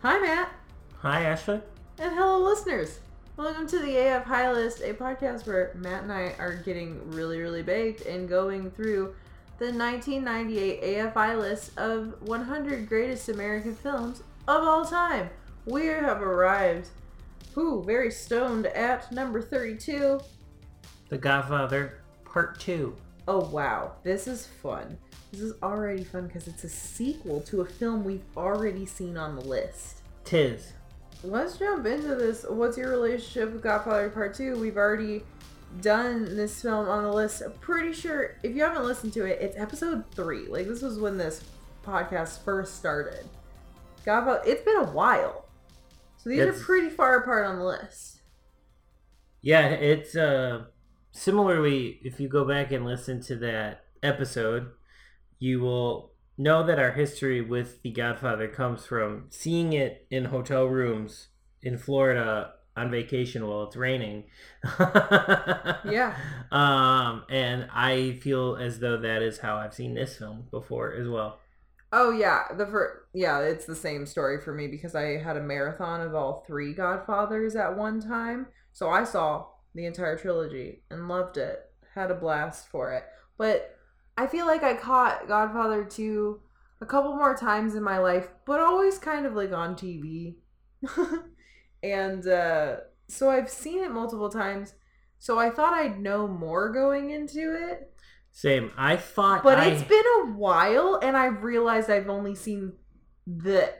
Hi, Matt. Hi, Ashley. And hello, listeners. Welcome to the AF High List, a podcast where Matt and I are getting really, really baked and going through the 1998 AFI list of 100 greatest American films of all time. We have arrived, who very stoned at number 32. The Godfather Part 2. Oh, wow. This is fun. This is already fun because it's a sequel to a film we've already seen on the list. Tis. Let's jump into this. What's your relationship with Godfather Part 2? We've already done this film on the list. I'm pretty sure if you haven't listened to it, it's episode 3. Like this was when this podcast first started. Godfather it's been a while. So these It's- are pretty far apart on the list. Yeah, it's uh similarly if you go back and listen to that episode, you will know that our history with The Godfather comes from seeing it in hotel rooms in Florida on vacation while it's raining. Yeah. Um and I feel as though that is how I've seen this film before as well. Oh yeah, the fir- yeah, it's the same story for me because I had a marathon of all three Godfathers at one time. So I saw the entire trilogy and loved it. Had a blast for it. But I feel like I caught Godfather 2 a couple more times in my life, but always kind of like on TV. and uh so I've seen it multiple times. So I thought I'd know more going into it. Same. I thought But I... it's been a while, and I've realized I've only seen the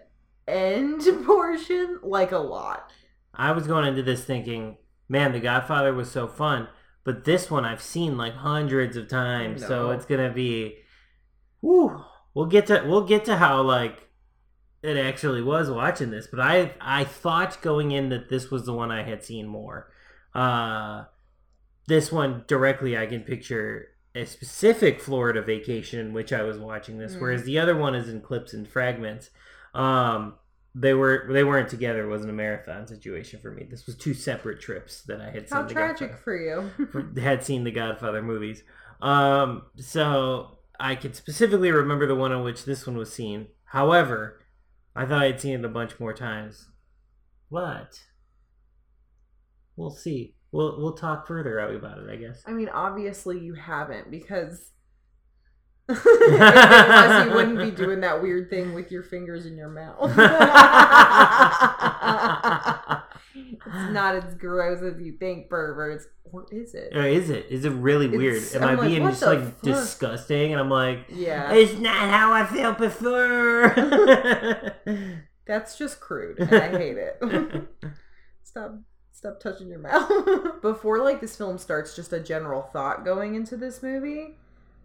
end portion like a lot. I was going into this thinking, man, The Godfather was so fun, but this one I've seen like hundreds of times, so it's gonna be, whoo. We'll get to we'll get to how like it actually was watching this, but I I thought going in that this was the one I had seen more. Uh, this one directly, I can picture a specific Florida vacation in which I was watching this, Mm. whereas the other one is in clips and fragments. Um, they were they weren't together. It wasn't a marathon situation for me. This was two separate trips that I had seen. How The tragic Godfather- for you. had seen the Godfather movies. Um, so I can specifically remember the one on which this one was seen. However, I thought I'd seen it a bunch more times. What? We'll see. We'll we'll talk further about it, I guess. I mean, obviously you haven't because. Otherwise, you wouldn't be doing that weird thing with your fingers in your mouth. it's not as gross as you think, perverts. Or is it? Or is it? Is it really weird? It's- Am I'm I like, being just like fuck? disgusting? And I'm like, Yeah. it's not how I felt before. That's just crude, and I hate it. stop, stop touching your mouth. Before like this film starts, just a general thought going into this movie.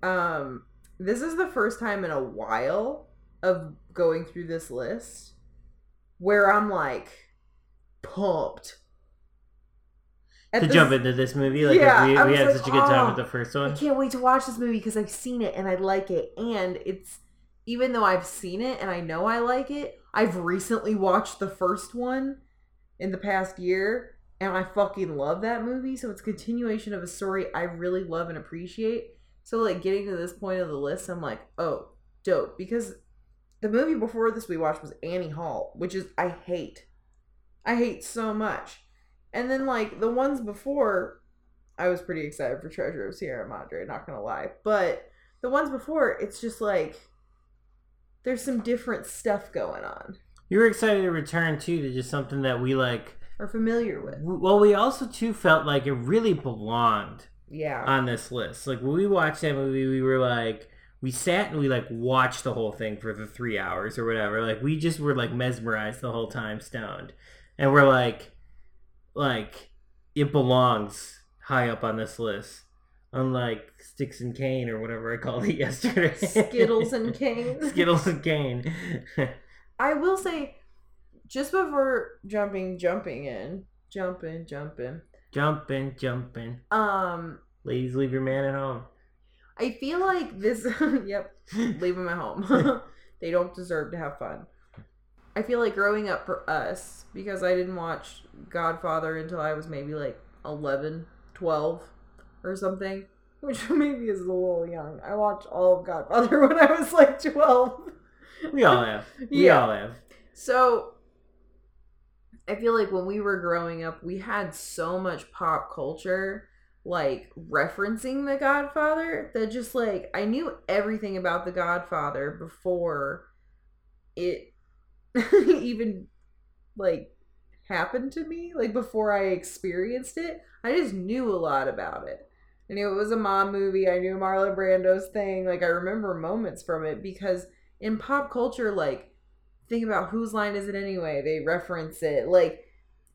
Um, this is the first time in a while of going through this list where I'm like pumped. At to this- jump into this movie, like Yeah, we, we had like, such a good time "Oh, with the first one. I can't wait to watch this movie because I've seen it and I like it. And it's even though I've seen it and I know I like it, I've recently watched the first one in the past year and I fucking love that movie. So it's a continuation of a story I really love and appreciate. So like getting to this point of the list, I'm like, oh, dope. Because the movie before this we watched was Annie Hall, which is I hate. I hate so much. And then like the ones before I was pretty excited for Treasure of Sierra Madre, not gonna lie. But the ones before, it's just like there's some different stuff going on You were excited to return too to just something that we like. are familiar with. Well, we also too felt like it really belonged Yeah. on this list. Like when we watched that movie, we were like, we sat and we like watched the whole thing for the three hours or whatever. Like we just were like mesmerized the whole time, stoned, and we're like, like it belongs high up on this list. Unlike Sticks and Cane or whatever I called it yesterday. Skittles and Cane. Skittles and Cane. I will say, just before jumping, jumping in, jumping, jumping. jumping, jumping. Um, Ladies, leave your man at home. I feel like this. yep, leave them at home. they don't deserve to have fun. I feel like growing up for us, because I didn't watch Godfather until I was maybe like 11, 12 or something, which maybe is a little young. I watched all of Godfather when I was like 12. We all have. We Yeah. all have. So I feel like when we were growing up, we had so much pop culture like referencing the Godfather that just like I knew everything about the Godfather before it even like happened to me, like before I experienced it. I just knew a lot about it. I knew it was a mom movie. I knew Marlon Brando's thing. Like I remember moments from it because in pop culture, like think about whose line is it anyway? They reference it. Like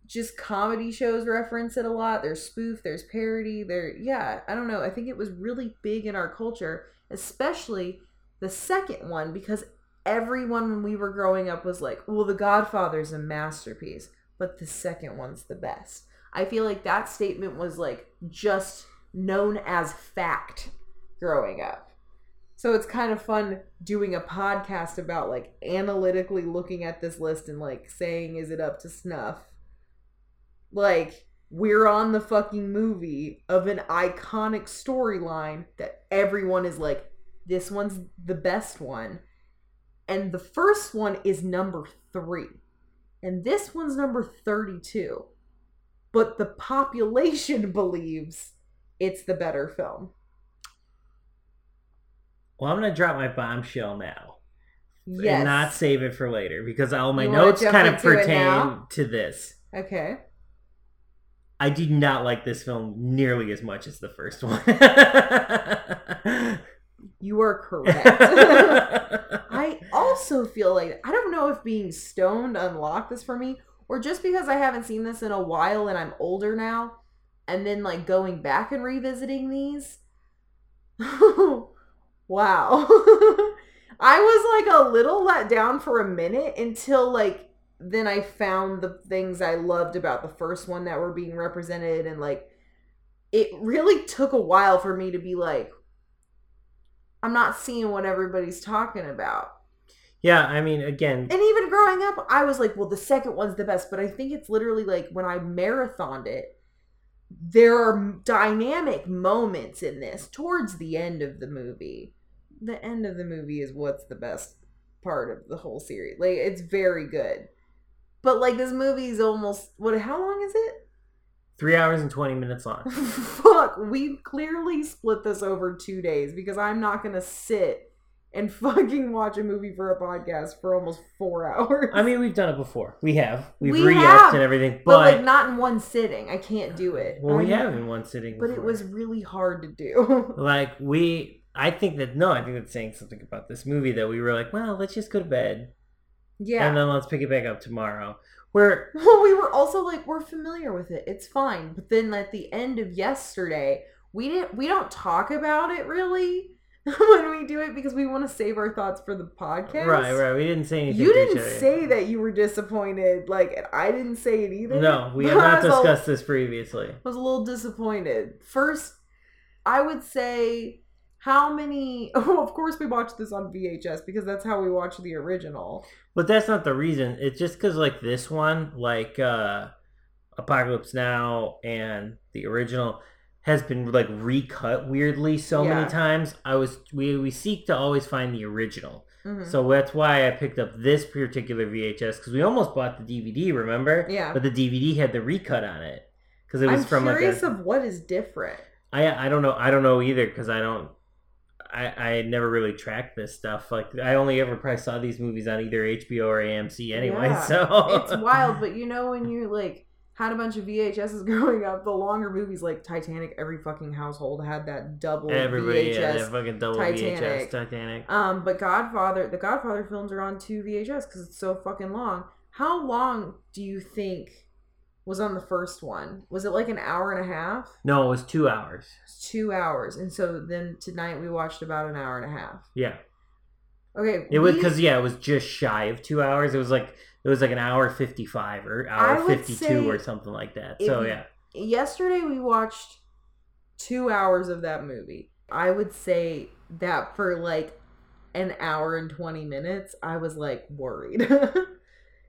just comedy shows reference it a lot. There's spoof, there's parody, there yeah, I don't know. I think it was really big in our culture, especially the second one because everyone when we were growing up was like, "Well, The Godfather's a masterpiece, but the second one's the best." I feel like that statement was like just known as fact growing up. So it's kind of fun doing a podcast about like analytically looking at this list and like saying is it up to snuff? Like we're on the fucking movie of an iconic storyline that everyone is like this one's the best one. And the first one is number 3. And this one's number 32. But the population believes it's the better film. Well, I'm gonna drop my bombshell now. Yes. And not save it for later because all my You notes kind of pertain to this. Okay. I did not like this film nearly as much as the first one. You are correct. I also feel like I don't know if being stoned unlocked this for me or just because I haven't seen this in a while and I'm older now and then like going back and revisiting these. wow. I was like a little let down for a minute until like then I found the things I loved about the first one that were being represented and like it really took a while for me to be like I'm not seeing what everybody's talking about. yeah, I mean, again, And even growing up, I was like, well, the second one's the best. But I think it's literally like when I marathoned it, there are dynamic moments in this towards the end of the movie. The end of the movie is what's the best part of the whole series. Like, it's very good. But like, this movie is almost, what, how long is it? three hours and 20 minutes long. Fuck, we clearly split this over two days because I'm not gonna sit and fucking watch a movie for a podcast for almost four hours. I mean, we've done it before. We have. We've We re-upped and everything, but, but, like not in one sitting. I can't do it. well, we I'm- have in one sitting. but it was really hard to do. like we. I think that no, I think that's saying something about this movie that we were like, well, let's just go to bed yeah. and then let's pick it back up tomorrow. Where well, we were also like, we're familiar with it. It's fine. But then at the end of yesterday, we didn't. We don't talk about it really when we do it because we want to save our thoughts for the podcast. right, right, we didn't say anything. You to each didn't say that you were disappointed, like, and I didn't say it either. No, we have not I was a- discussed this previously. I was a little disappointed. First, I would say how many. Oh, of course, we watched this on VHS because that's how we watched the original. But that's not the reason. It's just because like this one, like uh Apocalypse Now and the original has been like recut weirdly so Yeah. many times. I was we we seek to always find the original. Mhm. So that's why I picked up this particular VHS because we almost bought the DVD, remember? Yeah. But the DVD had the recut on it because it was I'm from like curious a, of what is different. I I don't know I don't know either because I don't I I never really tracked this stuff like I only ever probably saw these movies on either HBO or AMC anyway Yeah. so It's wild, but you know when you like had a bunch of VHSs growing up, the longer movies like Titanic, every fucking household had that double everybody VHS. yeah that fucking double Titanic. VHS Titanic Um, but Godfather, the Godfather films are on two VHS because it's so fucking long. How long do you think was on the first one? Was it like an hour and a half? no it was two hours It's two hours, and so then tonight we watched about an hour and a half. yeah Okay, it was because yeah it was just shy of two hours it was like it was like an hour 55 or hour 52 or something like that so yeah yesterday we watched two hours of that movie. I would say that for like an hour and 20 minutes, I was like worried.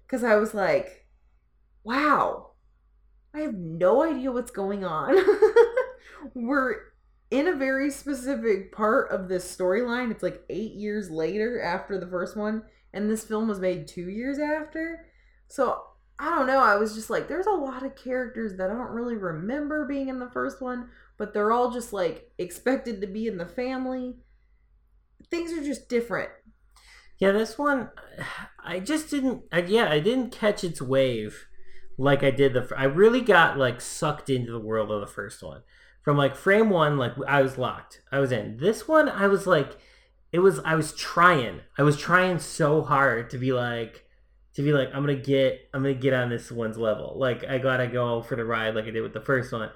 Because I was like, wow, I have no idea what's going on. We're in a very specific part of this storyline. It's like eight years later after the first one, and this film was made two years after. So I don't know. I was just like, there's a lot of characters that I don't really remember being in the first one, but they're all just like expected to be in the family. Things are just different. Yeah, this one, I just didn't. Yeah, I didn't catch its wave like I did the. I really got like sucked into the world of the first one. From like frame one, like I was locked. I was in. This one, I was like, it was. I was trying. I was trying so hard to be like, to be like, I'm gonna get. I'm gonna get on this one's level. Like I gotta go for the ride, like I did with the first one.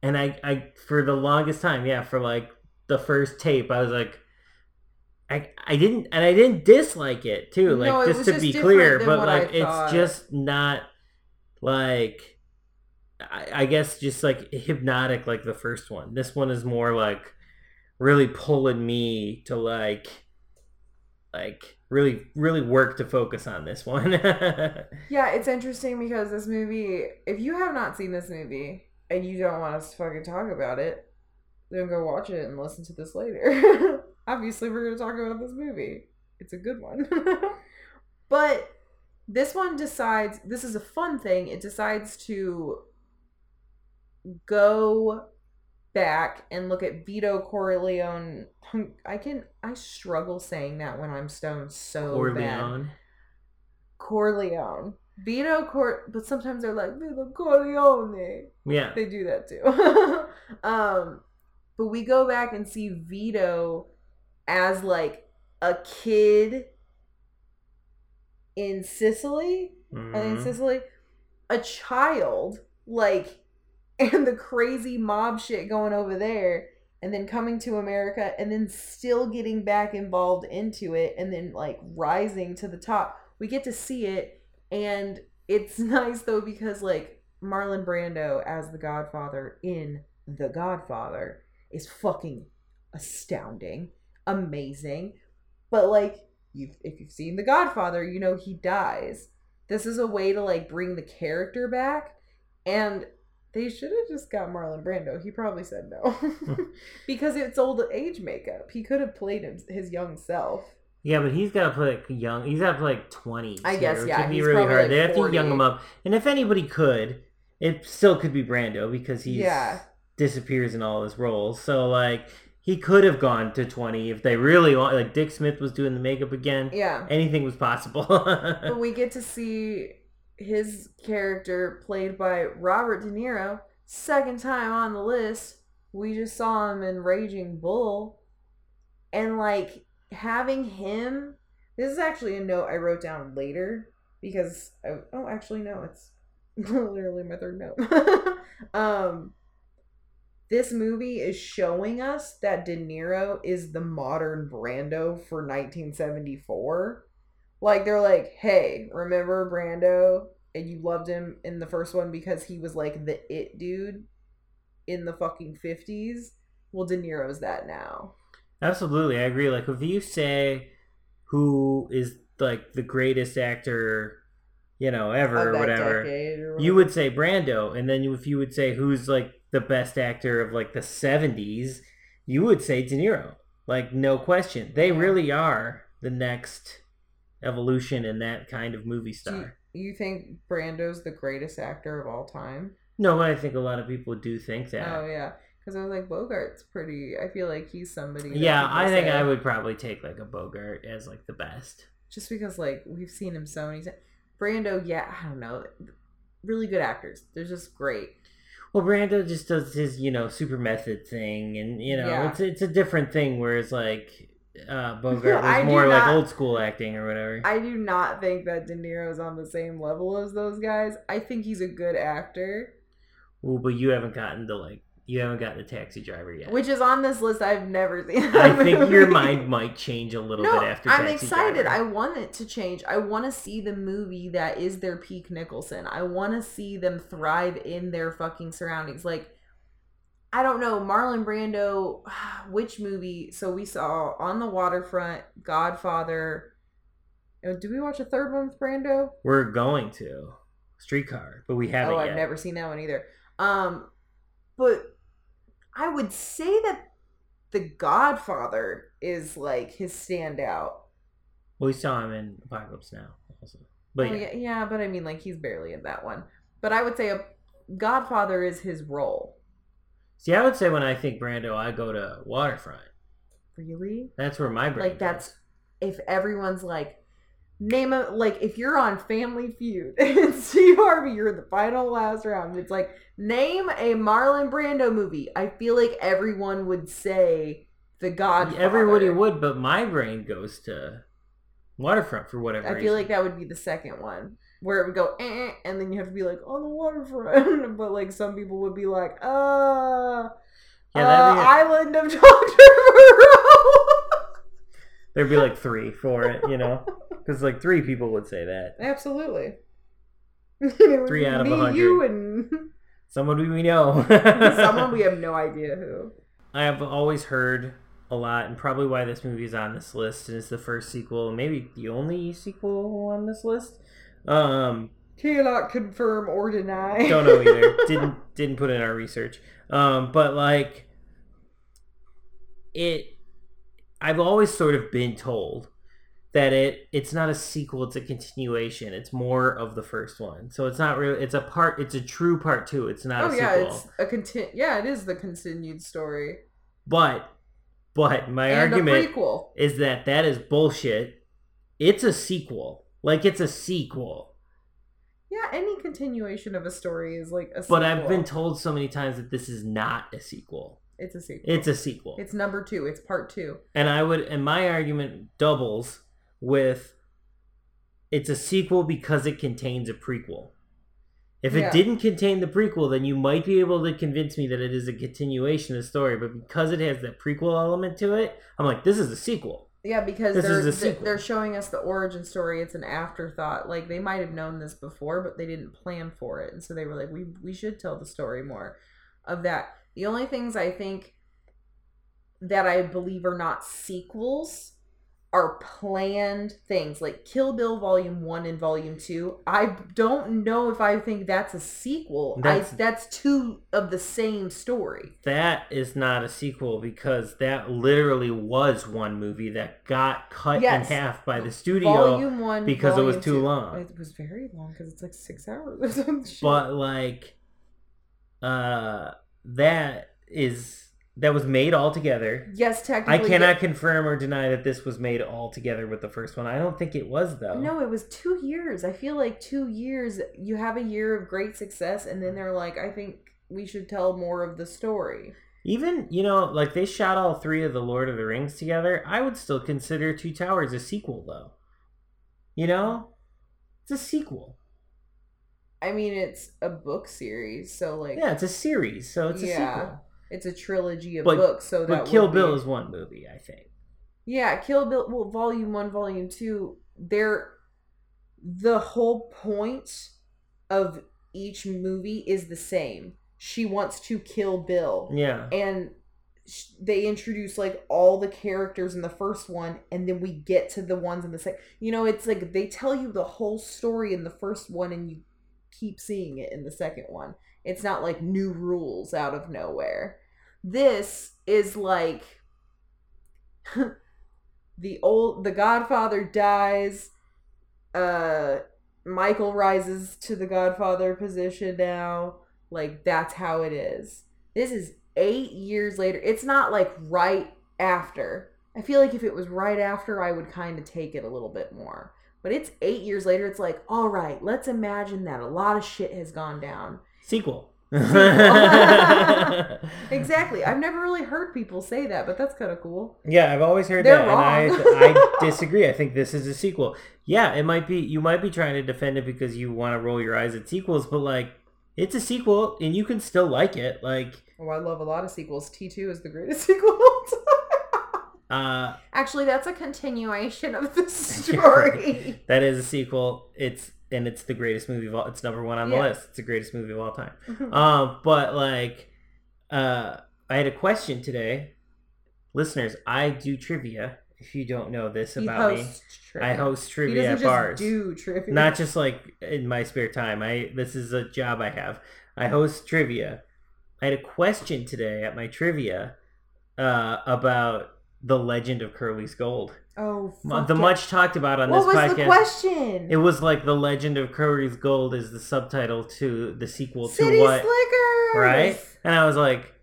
And I, I for the longest time, yeah, for like the first tape, I was like. I, I didn't and I didn't dislike it too like No, just to just be clear but like it's just not like I, I guess just like hypnotic like the first one this one is more like really pulling me to like like really really work to focus on this one Yeah, it's interesting because this movie, if you have not seen this movie and you don't want us to fucking talk about it, then go watch it and listen to this later. Obviously, we're going to talk about this movie. It's a good one. but this one decides, this is a fun thing. It decides to go back and look at Vito Corleone. I can, I struggle saying that when I'm stoned so bad. Corleone Corleone. Vito Cor but sometimes they're like Vito Corleone. yeah They do that too. um but we go back and see Vito as like a kid in Sicily. I think Mhm. Sicily. A child, like and the crazy mob shit going over there and then coming to America and then still getting back involved into it and then like rising to the top. We get to see it and it's nice though because like Marlon Brando as the Godfather in The Godfather is fucking astounding, amazing. But like you if you've seen The Godfather, you know he dies. This is a way to like bring the character back and they should have just got Marlon Brando. He probably said no. because it's old age makeup. He could have played his, his young self. Yeah, but he's got to play like young. He's got to play like twenty. I guess, yeah, would be really hard. like, they have to young him up, and if anybody could, it still could be Brando because he Yeah. disappears in all his roles. So like he could have gone to twenty if they really want. Like Dick Smith was doing the makeup again. Yeah. Anything was possible. but we get to see his character played by Robert De Niro. Second time on the list. We just saw him in Raging Bull. And like having him this is actually a note I wrote down later because I, oh actually no, it's literally my third note. um this movie is showing us that De Niro is the modern Brando for 1974. Like they're like, "Hey, remember Brando and you loved him in the first one because he was like the it dude in the fucking 50s? Well, De Niro's that now." Absolutely, I agree. Like if you say who is like the greatest actor, you know, ever or whatever, or you would say Brando, and then if you would say who's like the best actor of like the '70s, you would say De Niro. Like no question, they really are the next evolution in that kind of movie Do you, star. you think Brando's the greatest actor of all time? No, but I think a lot of people do think that. Oh yeah, because I was like Bogart's pretty. I feel like he's somebody. yeah, I think say- I would probably take like a Bogart as like the best. just because like we've seen him so many times. Brando, yeah, I don't know, really good actors. They're just great. Well, Brando just does his, you know, super method thing, and you know, Yeah. it's it's a different thing. Whereas like uh, Bogart was more like old school acting or whatever. I do not think that De Niro's on the same level as those guys. I think he's a good actor, Ooh, but you haven't gotten to like, you haven't gotten the Taxi Driver yet. which is on this list. I've never seen. I think your mind might change a little No, bit after. I'm Taxi excited. I want it to change. I want to see the movie that is their peak Nicholson. I want to see them thrive in their fucking surroundings. Like, I don't know, Marlon Brando, which movie? So we saw On the Waterfront, Godfather. Oh, Did we watch a third one with Brando? We're going to Streetcar, but we haven't oh. I've never seen that one either. Um, but I would say that The Godfather is like his standout. Well, we saw him in Apocalypse Now. Also, But Oh, yeah. yeah, yeah, but I mean, like he's barely in that one. But I would say a Godfather is his role. See, I would say when I think Brando, I go to Waterfront. Really? That's where my brain Like that's if everyone's like name a like if you're on Family Feud and Steve Harvey, you're in the final last round. It's like name a Marlon Brando movie. I feel like everyone would say The. Godfather. Everybody would, but my brain goes to Waterfront for whatever I reason. feel like that would be the second one. Where it would go, eh, and then you have to be like on the waterfront, but like some people would be like, uh, Yeah, uh, that'd Island of Dr. Moreau. There'd be like three for it, you know? Because like three people would say that. Absolutely. Three out of a hundred. You and Someone we know. someone we have no idea who. I have always heard a lot, and probably why this movie is on this list, and it's the first sequel, maybe the only sequel on this list. Um, Cannot confirm or deny. don't know either. didn't didn't put in our research. Um, but like it, I've always sort of been told that it it's not a sequel; it's a continuation. It's more of the first one, so it's not really. It's a part. It's a true part two. It's not oh a yeah, sequel. it's a contin- Yeah, it is the continued story But but my and argument is that that is bullshit. It's a sequel. Like it's a sequel. Yeah, any continuation of a story is like a. But I've been told so many times that this is not a sequel. It's a sequel. It's a sequel. It's number two. It's part two. and I would and my argument doubles with it's a sequel because it contains a prequel. If it Yeah. didn't contain the prequel, then you might be able to convince me that it is a continuation of the story. But because it has that prequel element to it, I'm like, this is a sequel. Yeah, because This they're is a sequel. they're showing us the origin story. It's an afterthought. Like they might have known this before, but they didn't plan for it, and so they were like, "We we should tell the story more of that." The only things I think that I believe are not sequels are planned things like Kill Bill Volume One and Volume Two. I don't know if I think that's a sequel. That's- I that's two of the same story. That is not a sequel because that literally was one movie that got cut Yes. in half by the studio. Volume One because it was too Two. long. It was very long because it's like six hours or some shit. but like uh that is that was made all together. yes, technically. I cannot confirm or deny that this was made all together with the first one. I don't think it was though. No, it was two years. I feel like two years. You have a year of great success, and then they're like, I think we should tell more of the story. Even, you know, like they shot all three of the Lord of the Rings together. I would still consider Two Towers a sequel though. You know? It's a sequel. I mean, it's a book series, so like, Yeah, it's a series, so it's a Yeah, sequel. It's a trilogy of But- books. So that But Kill Bill be- is one movie, I think. Yeah, Kill Bill. Well, Volume One, Volume Two. They're the whole point of each movie is the same. She wants to kill Bill. Yeah. and they introduce like all the characters in the first one and then we get to the ones in the second you know it's like they tell you the whole story in the first one and you keep seeing it in the second one it's not like new rules out of nowhere. This is like the old the godfather dies uh michael rises to the godfather position now. Like that's how it is. This is eight years later. It's not like right after. I feel like if it was right after i would kind of take it a little bit more. But it's eight years later. It's like all right let's imagine that a lot of shit has gone down Sequel. exactly i've never really heard people say that but that's kind of cool Yeah, I've always heard They're that, wrong. and I I disagree. I think this is a sequel. Yeah, it might be. You might be trying to defend it because you want to roll your eyes at sequels, but like, it's a sequel, and you can still like it. Like, oh i love a lot of sequels t2 is the greatest sequel of all time. uh, actually that's a continuation of the story that is a sequel. It's and it's the greatest movie of all. It's number one on the Yeah. list. It's the greatest movie of all time. Um, but like, uh, I had a question today, listeners. I do trivia. If you don't know this he about me, hosts I trivia. host trivia at just bars. do trivia not just like in my spare time. I this is a job I have. I host trivia. I had a question today at my trivia uh, about The Legend of Curly's Gold. Oh, fuck the it. much talked about on What this was podcast. the question? It was like The Legend of Curly's Gold is the subtitle to the sequel City to what Slickers, right? And I was like,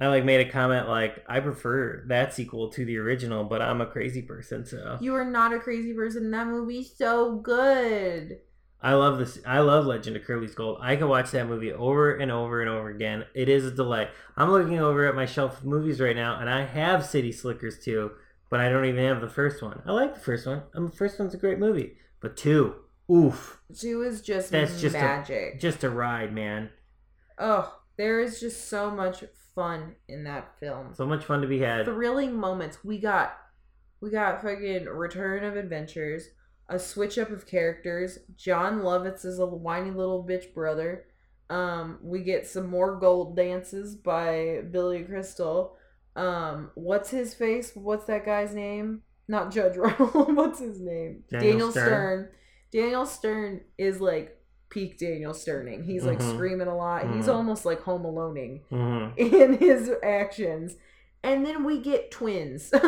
I like made a comment like, I prefer that sequel to the original, but I'm a crazy person, so You are not a crazy person. That movie's so good. I love this. I love Legend of Curly's Gold. I could watch that movie over and over and over again. It is a delight. I'm looking over at my shelf of movies right now, and I have City Slickers too, but I don't even have the first one. I like the first one. Um, the first one's a great movie, but two, oof, Two is just That's just a- magic. just a ride, man. oh, there is just so much fun in that film. So much fun to be had. Thrilling moments. We got, we got fucking Return of Adventures, a switch up of characters. Jon Lovitz is a whiny little bitch brother. Um, we get some more gold dances by Billy Crystal. Um, what's his face? What's that guy's name? Not Judge Reinhold. what's his name? Daniel Stern. Stern. Daniel Stern is like peak Daniel Sterning. He's like Mhm. screaming a lot. He's Mhm. almost like home aloning hmm in his actions. And then we get twins.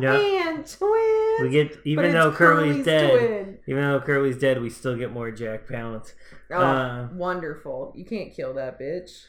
Yeah. And twins. We get even though Curly's, Curly's dead, twin. even though Curly's dead, we still get more Jack Palance. Oh, Uh, wonderful. You can't kill that bitch.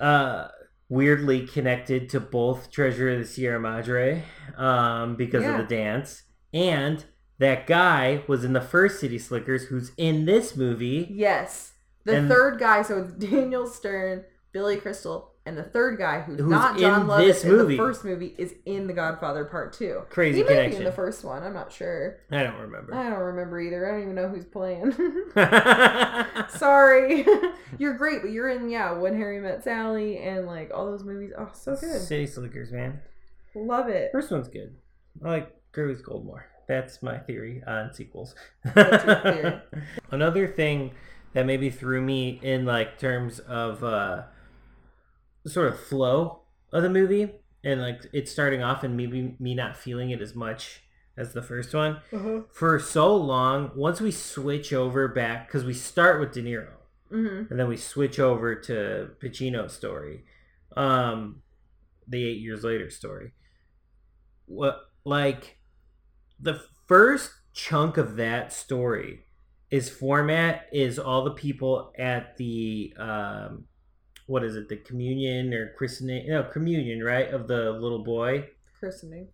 uh weirdly connected to both Treasure of the Sierra Madre um because Yeah. of the dance and that guy was in the first City Slickers who's in this movie. Yes. The And- third guy, so it's Daniel Stern, Billy Crystal, and the third guy who's, Who's not John in Lovitz this in movie. the first movie is in The Godfather Part 2. Crazy he may be in the first one. I'm not sure. I don't remember. I don't remember either. I don't even know who's playing. Sorry. you're great, but you're in, yeah, When Harry Met Sally and like all those movies. Oh, so good. City Slickers, man. Love it. First one's good. I like Curly's Gold more. That's my theory on sequels. Theory. Another thing that maybe threw me in like terms of uh sort of flow of the movie and like it starting off and maybe me not feeling it as much as the first one. Uh-huh. For so long, once we switch over back because we start with De Niro Mm-hmm. and then we switch over to Pacino's story, um, the eight years later story. What like the first chunk of that story is format is all the people at the um, what is it the communion or christening no communion right of the little boy. Christening.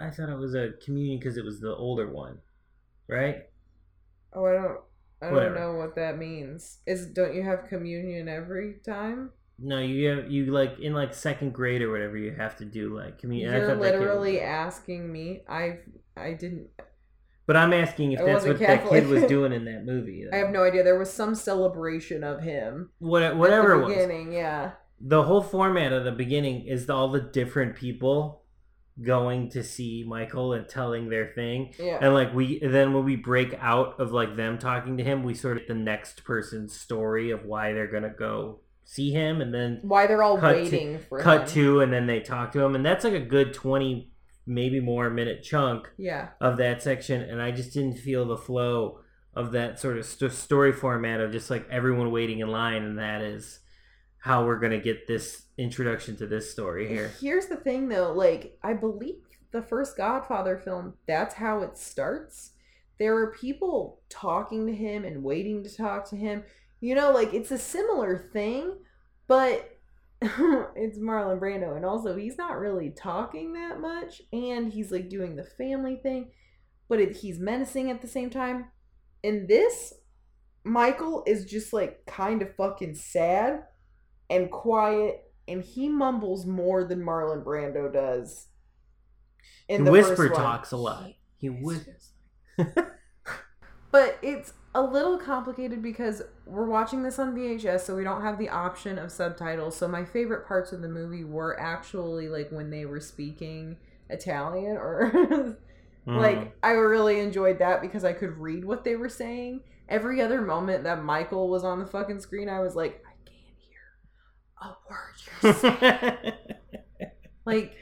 I thought it was a communion because it was the older one, right? Oh, I don't. I don't know what that means. Is don't you have communion every time? No, you have you like in like second grade or whatever. You have to do like communion. You're literally asking me. I I didn't. But I'm asking if I that's what that kid was doing in that movie. I have no idea. There was some celebration of him. What, whatever at it the was. beginning. Yeah. The whole format of the beginning is all the different people going to see Michael and telling their thing. Yeah. And like we then when we break out of like them talking to him, we sort of the next person's story of why they're gonna go see him and then Why they're all cut to- waiting for cut him. to and then they talk to him and that's like a good 20 maybe more minute chunk Yeah. of that section and i just didn't feel the flow of that sort of st- story format of just like everyone waiting in line and that is how we're gonna get this introduction to this story here Here's the thing though, like I believe the first Godfather film, that's how it starts. There are people talking to him and waiting to talk to him. You know, like it's a similar thing, but it's Marlon Brando and also he's not really talking that much and he's like doing the family thing, but it, he's menacing at the same time. In this, Michael is just like kind of fucking sad and quiet and he mumbles more than Marlon Brando does. he the whisper first one. talks a lot he whispers But it's a little complicated because we're watching this on VHS, so we don't have the option of subtitles. So my favorite parts of the movie were actually like when they were speaking Italian or Mm. like I really enjoyed that because I could read what they were saying. Every other moment that Michael was on the fucking screen, I was like, I can't hear a word you're saying. like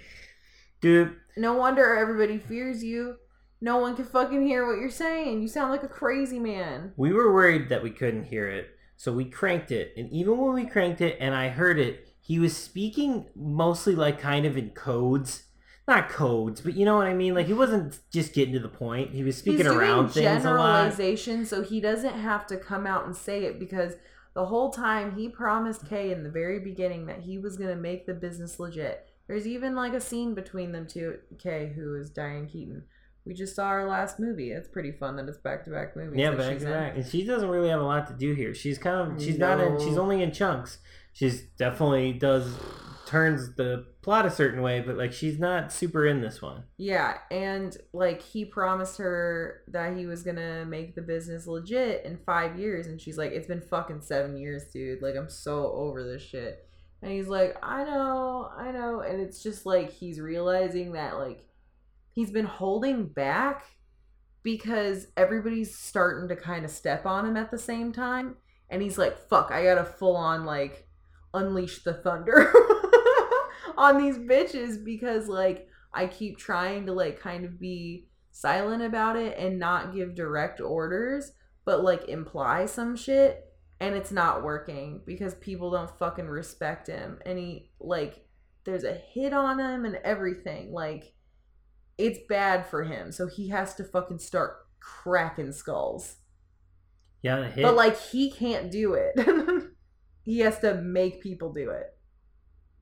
dude No wonder everybody fears you. No one can fucking hear what you're saying. You sound like a crazy man. we were worried that we couldn't hear it so we cranked it and even when we cranked it and i heard it he was speaking mostly like kind of in codes not codes, but you know what I mean. Like he wasn't just getting to the point. He was speaking He's around doing things a lot. generalization, so he doesn't have to come out and say it because the whole time he promised Kay in the very beginning that he was gonna make the business legit. There's even like a scene between them two, Kay, who is Diane Keaton. We just saw our last movie. It's pretty fun that it's back to back movies. Yeah, back to back. And she doesn't really have a lot to do here. She's kind of she's not in she's only in chunks. She's definitely does turns the plot a certain way, but like she's not super in this one. Yeah, and like he promised her that he was gonna make the business legit in five years, and she's like, "It's been fucking seven years, dude. Like I'm so over this shit." And he's like, "I know, I know," and it's just like he's realizing that like he's been holding back because everybody's starting to kind of step on him at the same time, and he's like, "Fuck, I gotta full on like unleash the thunder on these bitches because like." I keep trying to like kind of be silent about it and not give direct orders, but like imply some shit and it's not working because people don't fucking respect him and he like there's a hit on him and everything. Like it's bad for him. So he has to fucking start cracking skulls. Yeah, hit. But like he can't do it. he has to make people do it.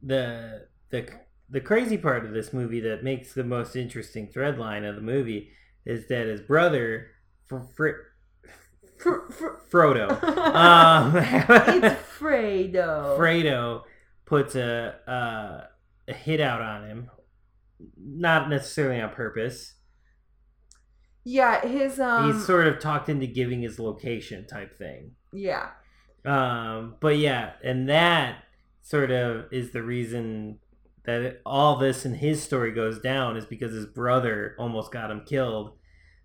the the the crazy part of this movie that makes the most interesting thread line of the movie is that his brother Fr- Fr- Fr- fr- Frodo um, it's Fredo. Fredo puts a, uh, a hit out on him, not necessarily on purpose. Yeah, his um He's sort of talked into giving his location type thing. yeah. Um, but yeah, and that sort of is the reason that it, all this in his story goes down is because his brother almost got him killed.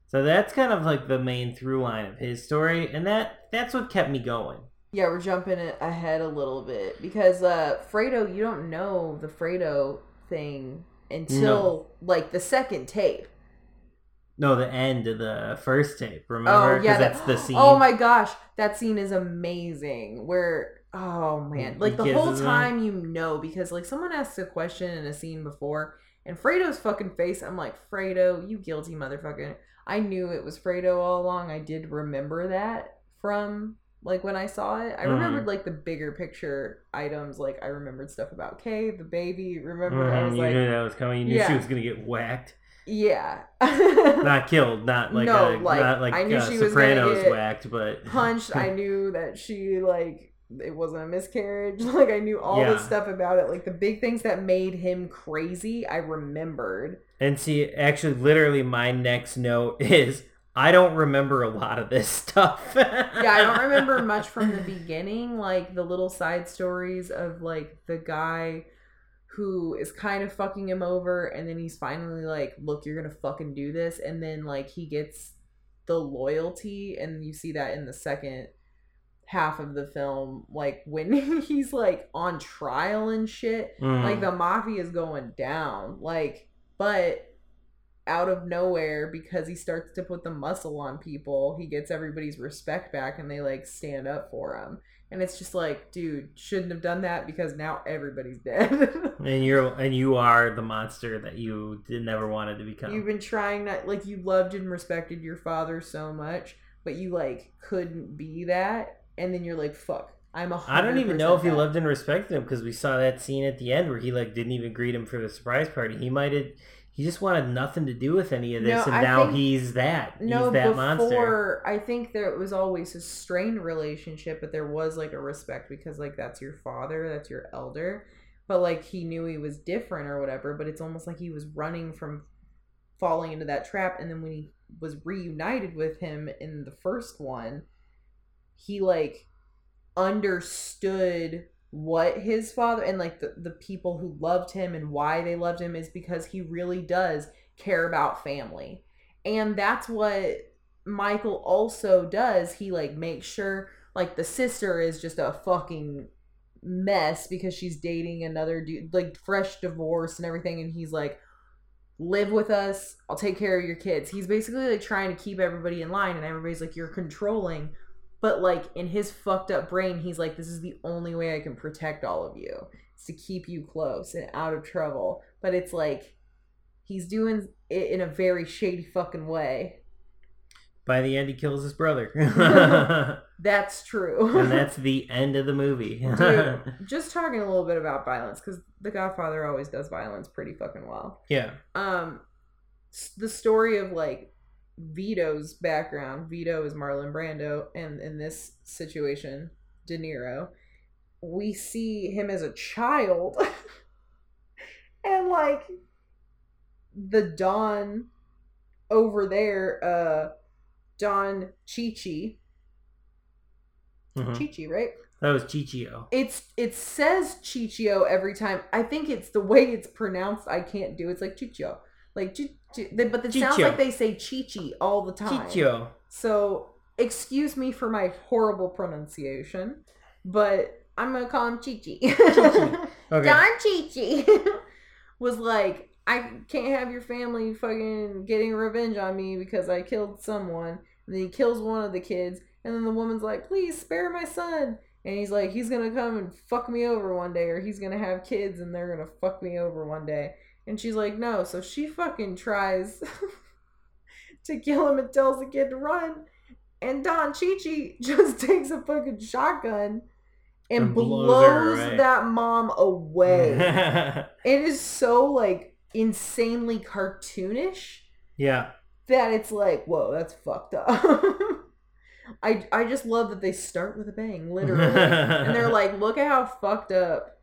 So that's kind of like the main through line of his story, and that that's what kept me going. Yeah, we're jumping ahead a little bit because uh Fredo, you don't know the Fredo thing until like the second tape. No, the end of the first tape. Oh, remember? Oh yeah, that- that's the scene. Oh my gosh, that scene is amazing. Where oh man, like the whole kisses him. time you know because like someone asked a question in a scene before, and Fredo's fucking face, I'm like Fredo, you guilty motherfucker. I knew it was Fredo all along. I did remember that from like when I saw it. I Mhm. remembered like the bigger picture items. Like I remembered stuff about Kay, the baby. Remember, I Mhm, was you like, knew that was coming. You knew Yeah. she was gonna get whacked, yeah. not killed, not like No, a, like, not like I knew uh, she was Sopranos get whacked, but punched. I knew that she like it wasn't a miscarriage. Like I knew all this stuff about it. Like the big things that made him crazy, I remembered. And see, actually, literally, my next note is I don't remember a lot of this stuff. Yeah, I don't remember much from the beginning, like the little side stories of like the guy who is kind of fucking him over and then he's finally like, "Look, you're going to fucking do this." And then like he gets the loyalty and you see that in the second half of the film like when he's like on trial and shit Mm. like the mafia is going down like but out of nowhere because he starts to put the muscle on people he gets everybody's respect back and they like stand up for him and it's just like dude shouldn't have done that because now everybody's dead and you're and you are the monster that you did never wanted to become. you've been trying not like you loved and respected your father so much but you like couldn't be that and then you're like fuck i'm a I don't even know if he loved and respected him because we saw that scene at the end where he like didn't even greet him for the surprise party. He might have. He just wanted nothing to do with any of this, No, and I now think- he's that. No, he's that before monster. I think there was always a strained relationship, but there was like a respect because like that's your father, that's your elder. But like he knew he was different or whatever, but it's almost like he was running from falling into that trap and then when he was reunited with him in the first one, he like understood what his father and like the, the people who loved him and why they loved him is because he really does care about family. And that's what michael also does. He like makes sure like the sister is just a fucking mess because she's dating another dude like fresh divorce and everything. And he's like live with us. I'll take care of your kids. He's basically like trying to keep everybody in line and everybody's like you're controlling but like in his fucked up brain he's like this is the only way i can protect all of you is to keep you close and out of trouble but it's like he's doing it in a very shady fucking way. By the end, he kills his brother, That's true. And that's the end of the movie. Dude, just talking a little bit about violence because The Godfather always does violence pretty fucking well. yeah, Um, the story of like Vito's background. Vito is Marlon Brando, and in this situation, De Niro. We see him as a child, and like the Don over there, uh, Don Chichi, Mhm. Chichi, right? that was Chichio. It's it says Chichio every time. I think it's the way it's pronounced. I can't do. It's like Chichio, like they- but it sounds like they say Chichi all the time. Chichio. So excuse me for my horrible pronunciation, but I'm gonna call him Chichi. Okay. Don Chichi was like, I can't have your family fucking getting revenge on me because I killed someone. And then he kills one of the kids, and then the woman's like, please spare my son. And he's like, he's gonna come and fuck me over one day, or he's gonna have kids and they're gonna fuck me over one day. And she's like, no. So she fucking tries to kill him and tells the kid to run. And Don Chichi just takes a fucking shotgun and, And blows, blows away. that mom away. it is so like insanely cartoonish Yeah. that it's like, whoa, that's fucked up. I I just love that they start with a bang, literally. and they're like, look at how fucked up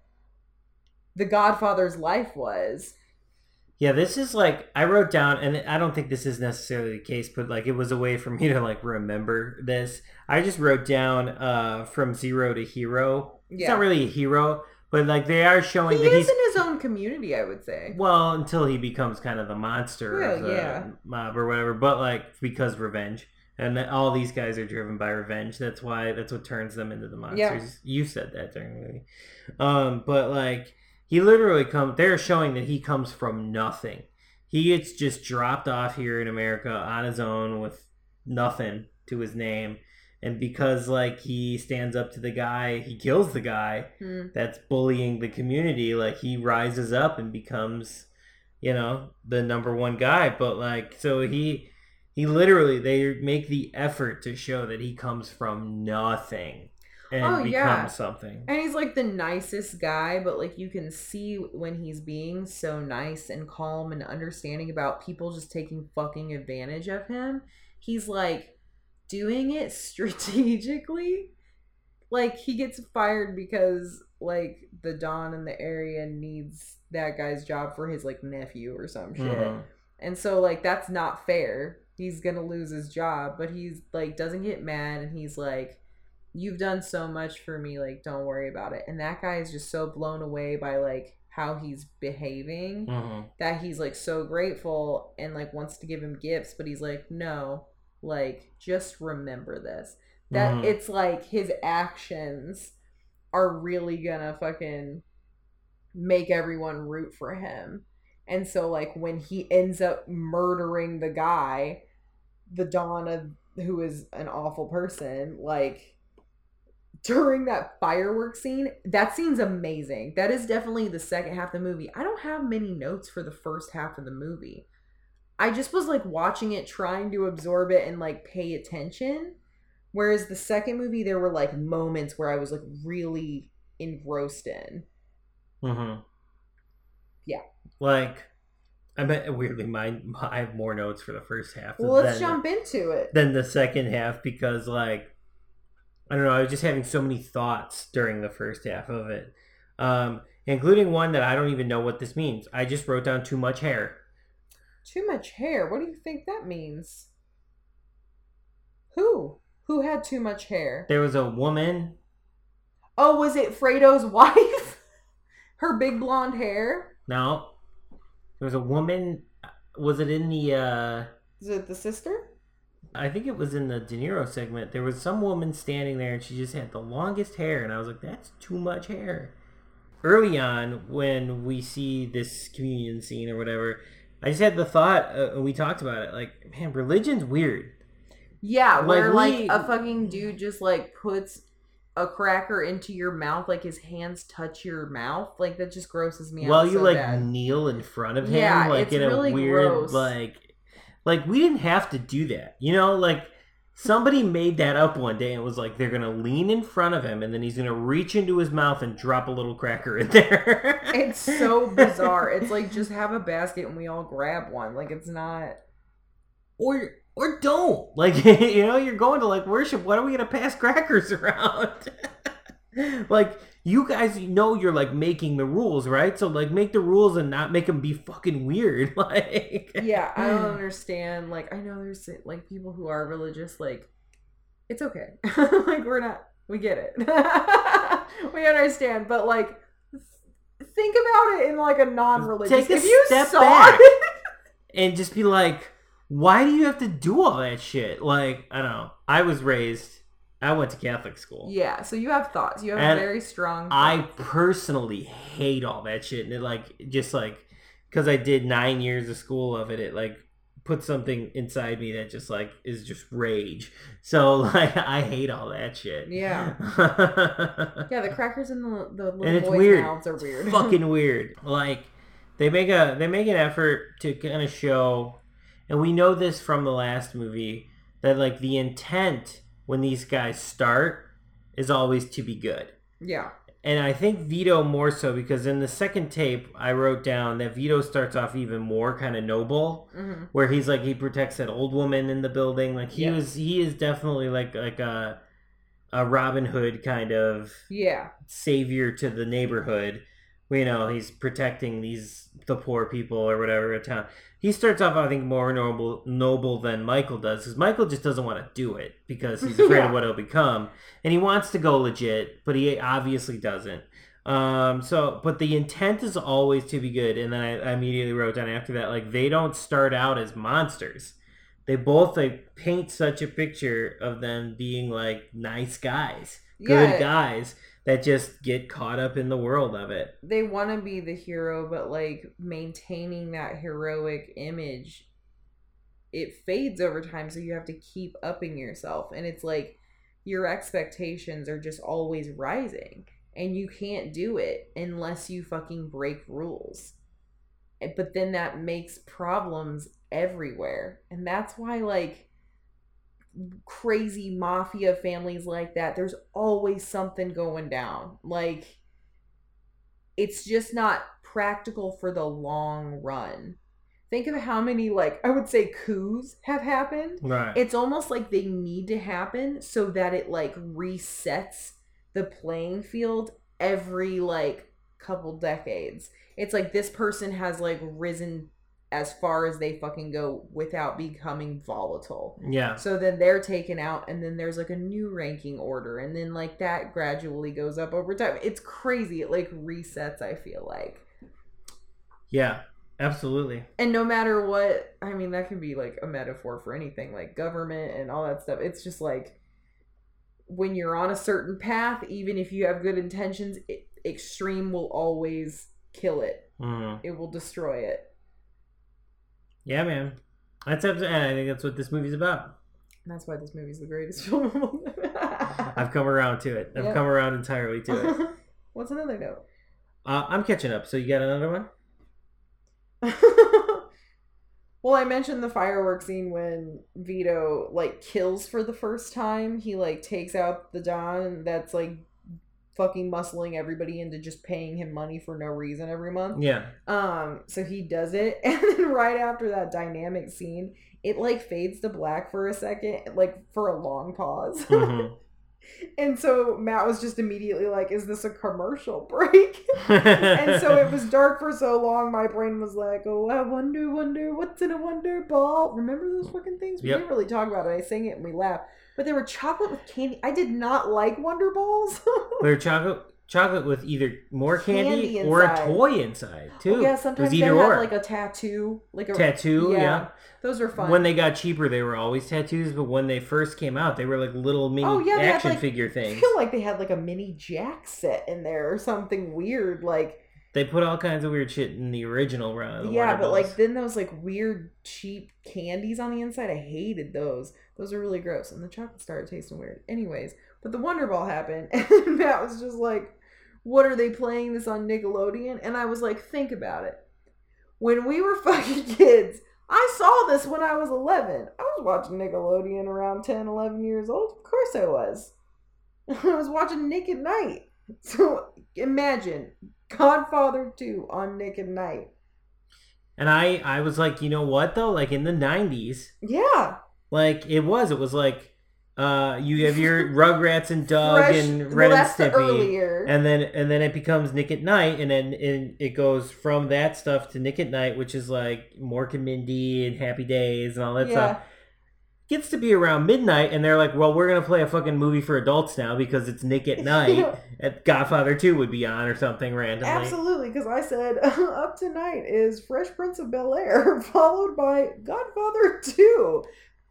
the Godfather's life was. Yeah, this is like I wrote down, and I don't think this is necessarily the case, but like it was a way for me to like remember this. I just wrote down uh from zero to hero. It's not really a hero, but like they are showing He that is he's in his own community, I would say. well until he becomes kind of the monster Well, of the yeah. mob or whatever. But like because revenge, and that all these guys are driven by revenge. That's why that's what turns them into the monsters. You said that during the movie, um, but like he literally comes. They're showing that he comes from nothing. He gets just dropped off here in America on his own with nothing to his name. And because like he stands up to the guy, he kills the guy Hmm. that's bullying the community like he rises up and becomes you know the number one guy but like so he he literally they make the effort to show that he comes from nothing and Oh, becomes yeah. something And he's like the nicest guy, but like you can see when he's being so nice and calm and understanding about people just taking fucking advantage of him. He's like doing it strategically. Like he gets fired because like the Don in the area needs that guy's job for his like nephew or some shit. Mhm. And so like that's not fair. He's going to lose his job, but he's like doesn't get mad and he's like you've done so much for me like don't worry about it. And that guy is just so blown away by like how he's behaving Mhm. that he's like so grateful and like wants to give him gifts, but he's like no, like just remember this. That Mhm. it's like his actions are really gonna fucking make everyone root for him. And so like when he ends up murdering the guy, the Dawn of who is an awful person, like during that fireworks scene, that scene's amazing. That is definitely the second half of the movie. I don't have many notes for the first half of the movie. I just was like watching it, trying to absorb it and like pay attention. Whereas the second movie, there were like moments where I was like really engrossed in. Mhm. Yeah. like i bet weirdly my i have more notes for the first half Well, let's than- jump into it. than the second half because like I don't know, I was just having so many thoughts during the first half of it. Um including one that I don't even know what this means. I just wrote down too much hair. Too much hair. What do you think that means? Who? Who had too much hair? There was a woman Oh, was it Fredo's wife? Her big blonde hair? no. There was a woman was it in the uh Is it the sister? I think it was in the De Niro segment. There was some woman standing there and she just had the longest hair and I was like, that's too much hair. Early on when we see this communion scene or whatever, I just had the thought uh, we talked about it like, man, religion's weird. Yeah, Like, where like we- a fucking dude just like puts a cracker into your mouth, like his hands touch your mouth, like that just grosses me out. While you so like bad. kneel in front of him, Yeah, like it's in a weird gross. like like we didn't have to do that. You know, like somebody made that up one day and was like they're gonna lean in front of him and then he's gonna reach into his mouth and drop a little cracker in there. It's so bizarre. It's like just have a basket and we all grab one. Like it's not. or or don't. Like you know, you're going to like worship. Why are we gonna pass crackers around? like you guys know you're like making the rules, right? So like make the rules and not make them be fucking weird. Like Yeah, I don't understand. Like I know there's like people who are religious. Like it's okay. like we're not. We get it. we understand. But like, think about it in like a non-religious. Take a if you step back. it- and just be like, why do you have to do all that shit? Like I don't know. I was raised. I went to Catholic school. yeah. So you have thoughts. You have And very strong. I personally hate all that shit, and it like just like because I did nine years of school of it, it like put something inside me that just like is just rage. So like I hate all that shit. Yeah. yeah, the crackers and the the little And it's boys' weird. mouths are weird. fucking weird. Like they make a they make an effort to kind of show, and we know this from the last movie that like the intent when these guys start is always to be good. yeah. And I think Vito more so because in the second tape I wrote down that Vito starts off even more kind of noble, hmm where he's like he protects that old woman in the building. Like he Yeah. was he is definitely like like a a Robin Hood kind of Yeah. savior to the neighborhood. You know, he's protecting these the poor people or whatever in town. He starts off, I think, more noble noble than Michael does, because Michael just doesn't want to do it because he's afraid Yeah. of what he'll become, and he wants to go legit, but he obviously doesn't. Um, so, but the intent is always to be good, and then I, I immediately wrote down after that, like they don't start out as monsters. They both like paint such a picture of them being like nice guys, good Yeah. guys that just get caught up in the world of it. they want to be the hero, but like maintaining that heroic image, it fades over time. So you have to keep upping yourself, and it's like your expectations are just always rising, and you can't do it unless you fucking break rules. Eh, but then that makes problems everywhere, and that's why like crazy mafia families like that there's always something going down like it's just not practical for the long run. Think of how many like I would say coups have happened. Right. It's almost like they need to happen so that it like resets the playing field every like couple decades. It's like this person has like risen as far as they fucking go without becoming volatile. yeah. So then they're taken out, and then there's like a new ranking order, and then like that gradually goes up over time. It's crazy. It like resets, I feel like. Yeah. Absolutely. And no matter what, I mean, that can be like a metaphor for anything, like government and all that stuff. It's just like when you're on a certain path, even if you have good intentions, it, extreme will always kill it, hmm it will destroy it. Yeah, man. That's and I think that's what this movie's about. And that's why this movie's the greatest film. I've come around to it. I've Yep. come around entirely to it. What's another note? Uh, I'm catching up. So you got another one? well, I mentioned the fireworks scene when Vito like kills for the first time. He like takes out the Don that's like fucking muscling everybody into just paying him money for no reason every month. Yeah. Um, so he does it, and then right after that dynamic scene, it like fades to black for a second, like for a long pause. Mhm. and so Matt was just immediately like, "Is this a commercial break?" and so it was dark for so long, my brain was like, oh, I wonder, wonder, what's in a wonder ball? Remember those fucking things? We Yep. didn't really talk about it. I sang it and we laughed. But they were chocolate with candy. I did not like Wonder Balls. They're chocolate chocolate with either more candy, Candy or a toy inside oh, too. Oh, yeah, sometimes they had or. like a tattoo. Like a tattoo, yeah. Those were fun. When they got cheaper, they were always tattoos, but when they first came out, they were like little mini Oh, yeah, they had, action like- figure I things. feel like they had like a mini Jack set in there or something weird. Like, They put all kinds of weird shit in the original run. Of the yeah, but Balls. like then those like weird cheap candies on the inside, I hated those. Those are really gross, and the chocolate started tasting weird. Anyways, But the Wonder Ball happened, and Matt was just like, "What are they playing this on Nickelodeon?" And I was like, "Think about it. When we were fucking kids, I saw this when I was 11. I was watching Nickelodeon around 10, 11 years old. Of course I was. I was watching Nick at Night. So imagine Godfather 2 on Nick at Night. And I I was like, you know what though? Like in the '90s, Yeah. like it was. It was like uh you have your Rugrats and Doug Fresh- and well, and that's the and then and then it becomes Nick at Night, and then and it goes from that stuff to Nick at Night, which is like Mork and Mindy and Happy Days and all that yeah. stuff. Gets to be around midnight, and they're like, "Well, we're gonna play a fucking movie for adults now because it's Nick at Night." At Godfather Two would be on or something randomly. Absolutely, because I said up tonight is Fresh Prince of Bel Air, followed by Godfather 2.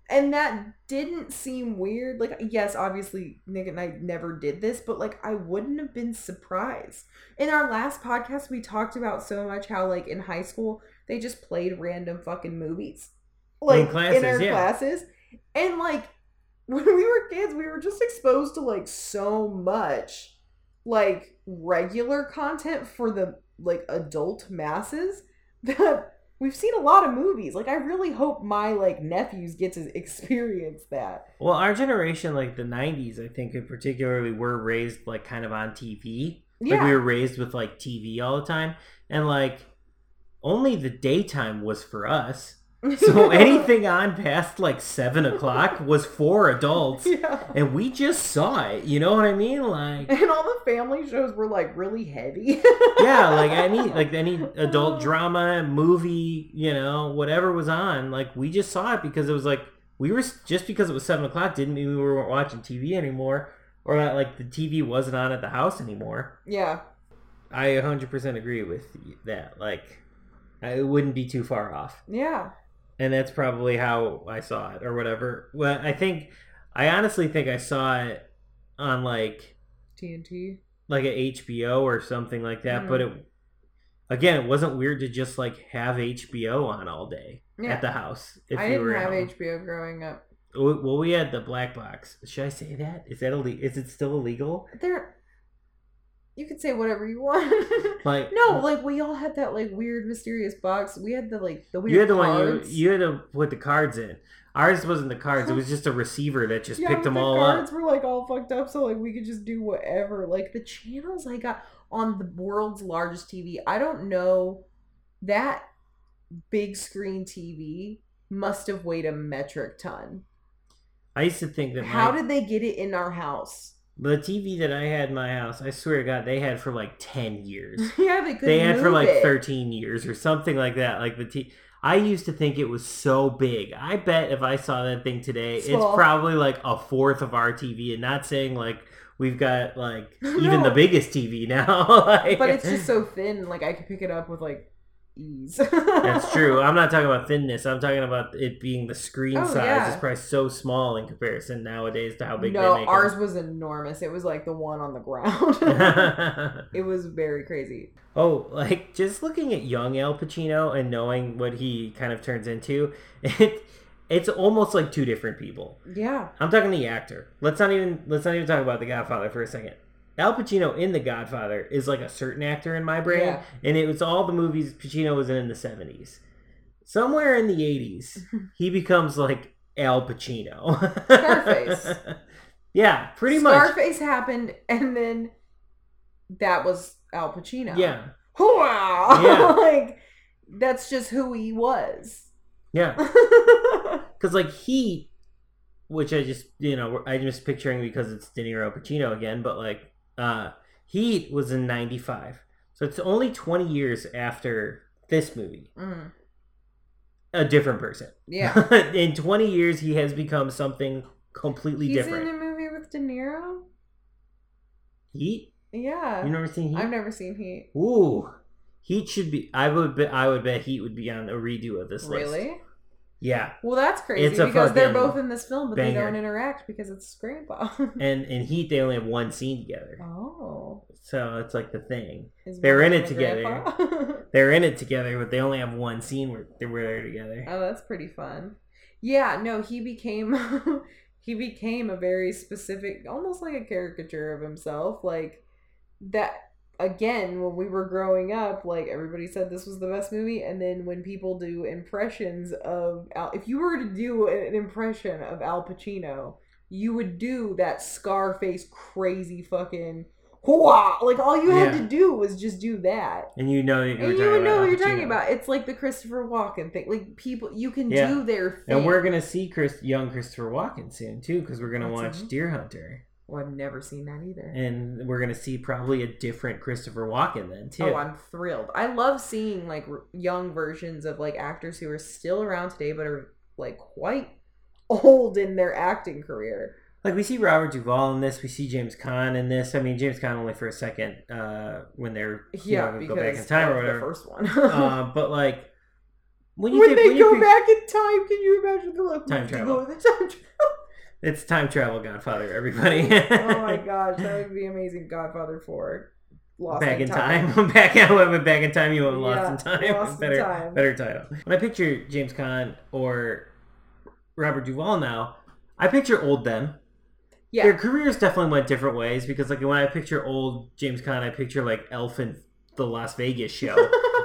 And that didn't seem weird. Like, yes, obviously, Nick at I never did this, but like, I wouldn't have been surprised. In our last podcast, we talked about so much how, like, in high school, they just played random fucking movies. Like, in, classes, our yeah. classes. And, like, when we were kids, we were just exposed to, like, so much like regular content for the like adult masses that we've seen a lot of movies. Like I really hope my like nephews get to experience that. Well, our generation, like the '90s, I think, in particularly, were raised like kind of on TV. Like Yeah. we were raised with like TV all the time, and like only the daytime was for us. So anything on past like seven o'clock was for adults, yeah. and we just saw it. You know what I mean? Like, And all the family shows were like really heavy. yeah, like any like any adult drama, movie, you know, whatever was on, like we just saw it because it was like we were just because it was seven o'clock didn't mean we weren't watching TV anymore, or that like the TV wasn't on at the house anymore. yeah. I 100% agree with that. Like, I wouldn't be too far off. Yeah. And that's probably how I saw it or whatever. Well, I think, I honestly think I saw it on like, TNT. like a HBO or something like that. But hmm. it, again, it wasn't weird to just like have HBO on all day Yeah. at the house. If I you didn't were have home. HBO growing up. Well, we had the black box. Should I say that? Is that illegal? Is it still illegal? There you could say whatever you want. Like no, uh, like we all had that like weird mysterious box. We had the like the weird you had the one you you had to put the cards in. Ours wasn't the cards; it was just a receiver that just Yeah, picked them the all up. The cards were like all fucked up, so like we could just do whatever. Like the channels I got on the world's largest TV, I don't know that big screen TV must have weighed a metric ton. I used to think that How my, did they get it in our house? The TV that I had in my house, I swear to God, they had for like ten years. yeah, they could. they had for like it. thirteen years or something like that. Like the T. I used to think it was so big. I bet if I saw that thing today, Small. it's probably like a fourth of our TV. And not saying like we've got like even No. the biggest TV now. like, But it's just so thin, like I could pick it up with like ease. That's true. I'm not talking about thinness. I'm talking about it being the screen Oh, size yeah. is probably so small in comparison nowadays to how big no, they make ours was enormous. It was like the one on the ground. it was very crazy. oh, like just looking at young Al Pacino and knowing what he kind of turns into, it it's almost like two different people. Yeah. I'm talking the actor. Let's not even let's not even talk about the Godfather for a second. Al Pacino in The Godfather is like a certain actor in my brain, Yeah. and it was all the movies Pacino was in in the 70s. Somewhere in the 80s, he becomes like Al Pacino. Scarface. yeah, pretty much. Scarface happened, and then that was Al Pacino. Yeah, Wow. Yeah. like that's just who he was. yeah. Because like he which I just you know I'm just picturing because it's De Niro Pacino again, but like uh Heat was in '95, so it's only 20 years after this movie. Mm. A different person. Yeah. in 20 years, he has become something completely different. He's different. in a movie with De Niro. Heat? Yeah. You never seen Heat? I've never seen Heat. Ooh, Heat should be. I would bet. I would bet Heat would be on a redo of this list. Really? Yeah, Well, that's crazy It's because they're both in this film, but they don't interact because it's Grandpa. and in Heat they only have one scene together, oh. so it's like the thing. Is They're in it together. They're in it together, but they only have one scene where they're, where they're together. oh, that's pretty fun. Yeah, no, he became he became a very specific, almost like a caricature of himself. Like that again, when we were growing up, like everybody said this was the best movie, and then when people do impressions of Al, if you were to do an impression of Al Pacino, you would do that Scarface crazy fucking. Hooah! Like all you had Yeah. to do was just do that. And you know that And you would know what you're talking about. It's like the Christopher Walken thing. Like people, you can Yeah. do their thing. And we're gonna see Chris, young Christopher Walken soon too, because we're gonna That's watch amazing. Deer Hunter, Well, I've never seen that either. and we're gonna see probably a different Christopher Walken then too. Oh, I'm thrilled. I love seeing like r- young versions of like actors who are still around today, but are like quite old in their acting career. like we see Robert Duvall in this, we see James Caan in this. I mean, James Caan only for a second uh, when they're you Yeah, know, go back in time or whatever. the first one. uh, but like when you when think- they when you go think- back in time, can you imagine the look? Time travel. go the time travel? It's time travel, Godfather, everybody. oh, oh my gosh, that would be amazing. Godfather Four, Lost back in time. back out went back in time. You went lost Yeah, in time. Lost in better, Time. better title. When I picture James Caan or Robert Duvall now, I picture old them. Yeah, Their careers definitely went different ways because, like, when I picture old James Caan, I picture like Elf and the Las Vegas show.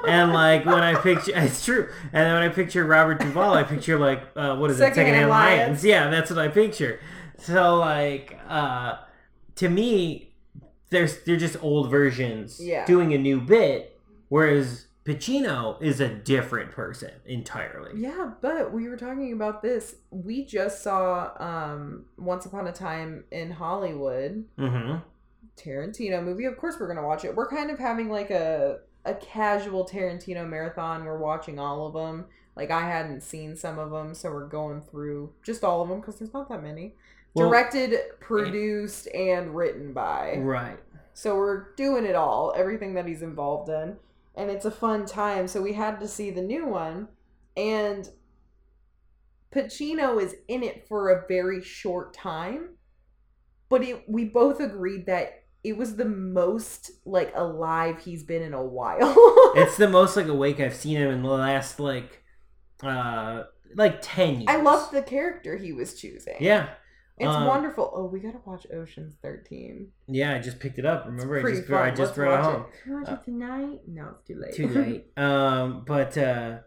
and like when I picture, it's true. And then when I picture Robert Duvall, I picture like uh, what is it, Secondhand Secondhand Lions. Lions? Yeah, that's what I picture. So like, uh, to me, there's they're just old versions Yeah. doing a new bit, whereas Pacino is a different person entirely. Yeah, but we were talking about this. We just saw um Once Upon a Time in Hollywood, Mm-hmm. Tarantino movie. Of course we're gonna watch it. We're kind of having like a a casual Tarantino marathon. We're watching all of them. Like I hadn't seen some of them, so we're going through just all of them because there's not that many. Well- Directed, eh, produced, and written by. Right. So we're doing it all, everything that he's involved in, and it's a fun time. So we had to see the new one, and Pacino is in it for a very short time, but it we both agreed that it was the most like alive he's been in a while. It's the most like awake I've seen him in the last like uh like ten years. I loved the character he was choosing. Yeah. It's Um, wonderful. Oh, we gotta watch Ocean's Thirteen. Yeah, I just picked it up. Remember, I just fun. I just Let's brought it home. it. Can we watch Uh, it tonight? No, it's too late. Too late. um, but uh,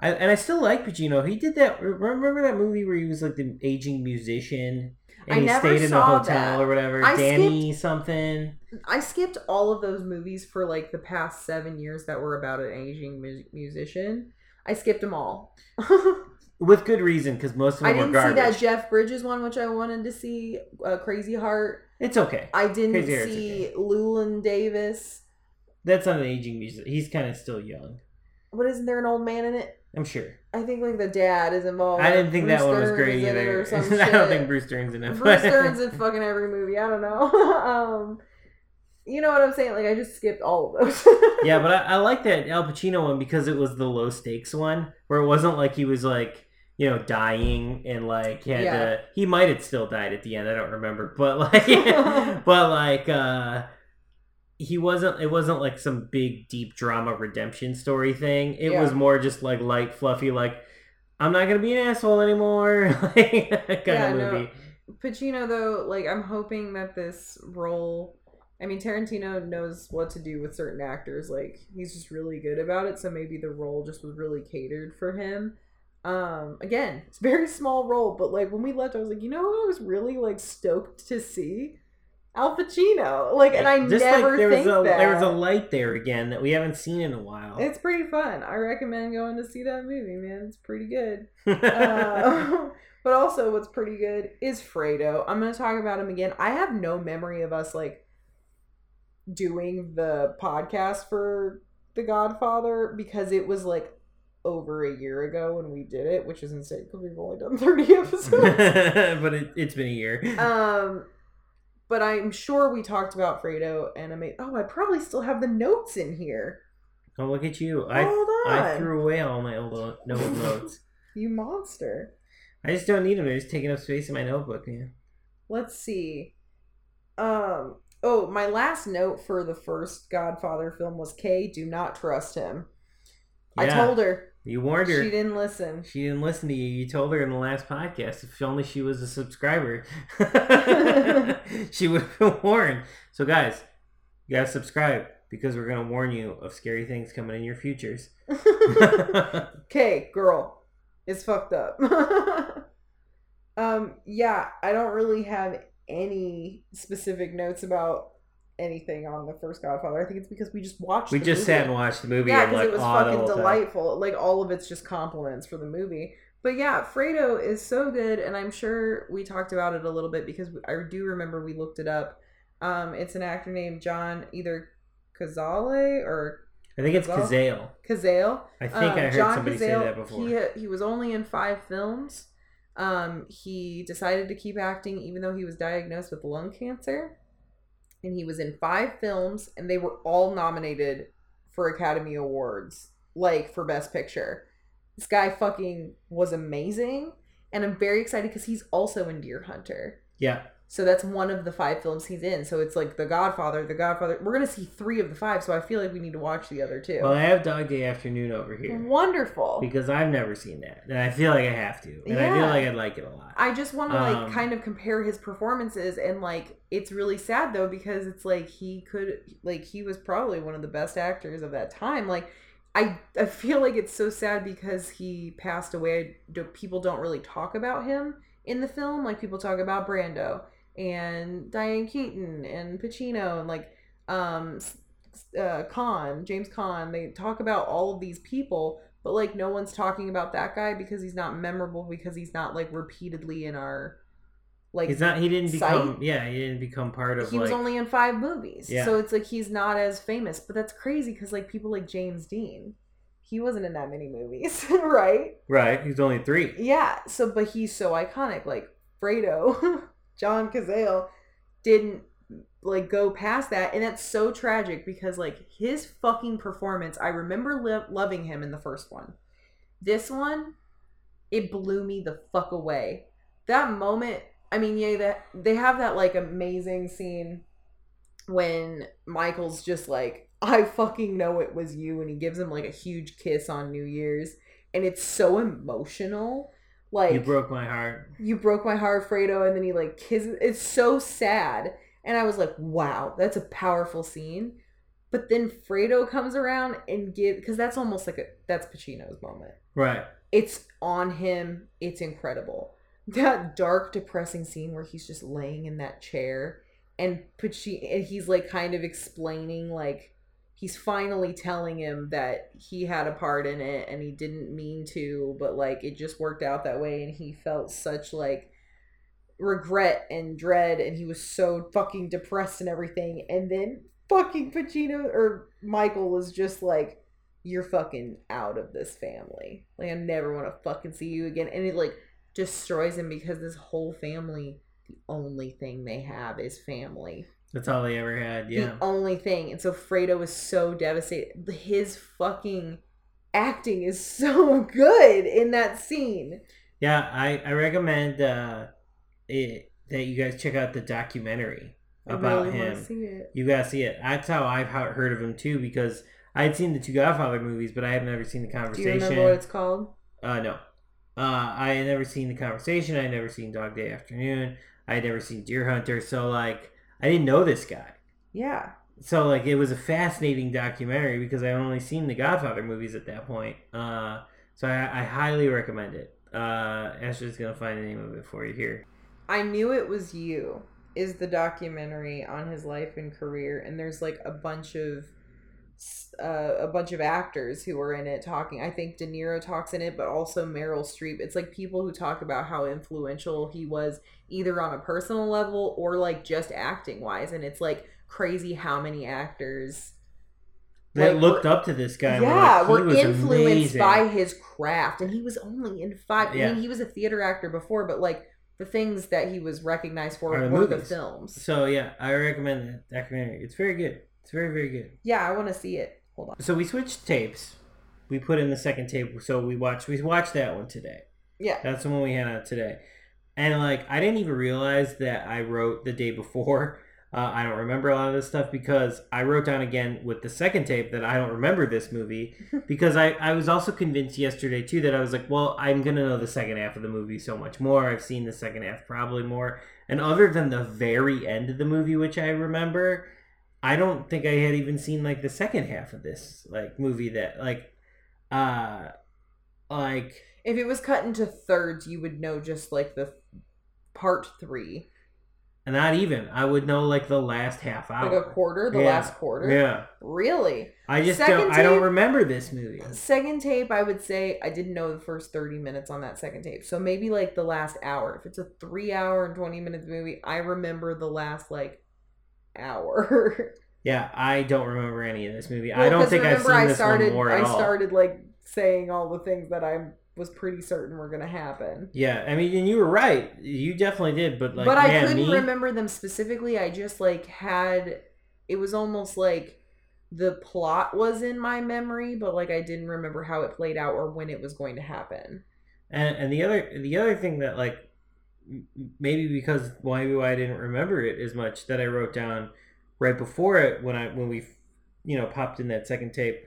I and I still like Pacino. He did that. Remember that movie where he was like the aging musician and I he never stayed in a hotel that. or whatever. I Danny something. I skipped all of those movies for like the past seven years that were about an aging mu- musician. I skipped them all. With good reason, because most of I them were didn't see that Jeff Bridges one, which I wanted to see. Uh, Crazy Heart. It's okay. I didn't Crazy see Llewellyn Davis. That's not an aging music. He's kind of still young. What isn't there an old man in it? I'm sure. I think like the dad is involved. I didn't think that Bruce one was Dern great is in it either. I don't think Bruce Dern's in it. Bruce Dern's in fucking every movie. I don't know. um, you know what I'm saying? Like I just skipped all of those. yeah, but I, I like that Al Pacino one because it was the low stakes one, where it wasn't like he was like you know dying and like he had Yeah. to. He might have still died at the end. I don't remember, but like, but like, uh he wasn't. It wasn't like some big deep drama redemption story thing. It Yeah. was more just like light, fluffy, like. I'm not gonna be an asshole anymore, like kind Yeah, of no. movie. Pacino though, like I'm hoping that this role I mean Tarantino knows what to do with certain actors. Like he's just really good about it, so maybe the role just was really catered for him. Um again, it's very small role, but like when we left I was like, you know who I was really like stoked to see? Al Pacino. Like and I Just never like there think was a that. there was a light there again that we haven't seen in a while. It's pretty fun. I recommend going to see that movie, man. It's pretty good. Uh, but also, what's pretty good is Fredo. I'm gonna talk about him again. I have no memory of us like doing the podcast for The Godfather because it was like over a year ago when we did it, which is insane because we've only done 30 episodes. but it, it's been a year. um, but I'm sure we talked about Fredo and I made. Oh, I probably still have the notes in here. oh, look at you! I Hold on, I threw away all my old no- note notes. you monster. I just don't need them. They're just taking up space in my notebook, man. let's see um oh my last note for the first godfather film was kay do not trust him i told her You warned her. She didn't listen. She didn't listen to you. You told her in the last podcast. If only she was a subscriber, she would have been warned. So, guys, you gotta subscribe because we're gonna warn you of scary things coming in your futures. Okay, girl, it's fucked up. um, yeah, I don't really have any specific notes about anything on the first Godfather. I think it's because we just watched. we just movie. sat and watched the movie Yeah, because like it was the fucking delightful. Like all of it's just compliments for the movie. But yeah, Fredo is so good, and I'm sure we talked about it a little bit because I do remember we looked it up. Um, it's an actor named John either Cazale or I think it's Well, Kazale. Cazale. I think Um, I heard John somebody say that before. He he was only in five films. Um, he decided to keep acting even though he was diagnosed with lung cancer, and he was in five films, and they were all nominated for Academy Awards, like for Best Picture. This guy fucking was amazing, and I'm very excited because he's also in Deer Hunter. yeah, So that's one of the five films he's in. So it's like The Godfather, The Godfather. We're gonna see three of the five, so I feel like we need to watch the other two. well, I have Dog Day Afternoon over here Wonderful. because I've never seen that, and I feel like I have to, and I feel like I'd like it a lot. I just want to like Um, kind of compare his performances and like it's really sad though because it's like he could like he was probably one of the best actors of that time. Like I I feel like it's so sad because he passed away. Do- People don't really talk about him in the film. Like people talk about Brando and Diane Keaton and Pacino and like um uh Caan, James Caan. They talk about all of these people, but like no one's talking about that guy because he's not memorable because he's not like repeatedly in our like He's not. He didn't become. Yeah, he didn't become part of he like. was only in five movies Yeah. so it's like he's not as famous but that's crazy because like people like james dean he wasn't in that many movies right right. He's only three. yeah so but he's so iconic like fredo john cazale didn't like go past that and that's so tragic because like his fucking performance i remember lo- loving him in the first one. This one it blew me the fuck away. That moment i mean yeah that they have that like amazing scene when michael's just like i fucking know it was you and he gives him like a huge kiss on new year's and it's so emotional like you broke my heart. you broke my heart, Fredo, and then he like kisses. It's so sad, and I was like, wow, that's a powerful scene. But then Fredo comes around and give because that's almost like a that's Pacino's moment. Right. It's on him. It's incredible. That dark, depressing scene where he's just laying in that chair and Pacino, and he's like kind of explaining like he's finally telling him that he had a part in it and he didn't mean to, but like it just worked out that way. And he felt such like regret and dread and he was so fucking depressed and everything. And then fucking Pacino or Michael was just like you're fucking out of this family. Like I never want to fucking see you again. And it like destroys him because this whole family the only thing they have is family That's all they ever had. Yeah. the only thing. And so Fredo was so devastated. His fucking acting is so good in that scene. Yeah, I, I recommend uh, it, that you guys check out the documentary about really him. see it. You gotta see it. That's how I've heard of him too, because I had seen the two Godfather movies, but I have never seen the conversation. Do you remember what it's called? Uh, no. Uh, I had never seen the conversation. I had never seen Dog Day Afternoon. I had never seen Deer Hunter. So like, I didn't know this guy. Yeah. So like, it was a fascinating documentary because I only seen the Godfather movies at that point. Uh, so I, I highly recommend it. Uh, Ashley's gonna find the name of it for you here. I knew it was you is the documentary on his life and career and there's like a bunch of uh, a bunch of actors who were in it talking. I think De Niro talks in it, but also Meryl Streep. It's like people who talk about how influential he was, either on a personal level or like just acting wise. And it's like crazy how many actors That Like, looked up to this guy. were yeah, like, we're was influenced amazing. by his craft, and he was only in five. I mean, he was a theater actor before, but like the things that he was recognized for Are the were the movies. films. So yeah, I recommend that documentary. It's very good. It's very very good. Yeah, I want to see it. Hold on. So we switched tapes. We put in the second tape. So we watched. We watched that one today. Yeah, That's the one we had on today. And like, I didn't even realize that I wrote the day before. Uh, I don't remember a lot of this stuff because I wrote down again with the second tape that I don't remember this movie because I, I was also convinced yesterday too that I was like, well, I'm gonna know the second half of the movie so much more. I've seen the second half probably more, and other than the very end of the movie, which I remember, I don't think I had even seen like the second half of this like movie that like, uh, like If it was cut into thirds, you would know just like the part three, and not even. I would know like the last half hour. like a quarter, the Yeah. last quarter. Yeah, Really? I just Second don't. I don't remember this movie. Second tape, I would say I didn't know the first 30 minutes on that second tape. So maybe like the last hour. If it's a three hour and 20 minutes movie, I remember the last like hour. Yeah, I don't remember any of this movie. Well, I don't think I've seen I this started, one more at I all. started like saying all the things that I was pretty certain were going to happen. Yeah, I mean, and you were right. You definitely did, but like, but I man, couldn't me, remember them specifically. I just like had it was almost like the plot was in my memory, but like I didn't remember how it played out or when it was going to happen. and and the other the other thing that like maybe because maybe why I didn't remember it as much that I wrote down right before it when I when we you know popped in that second tape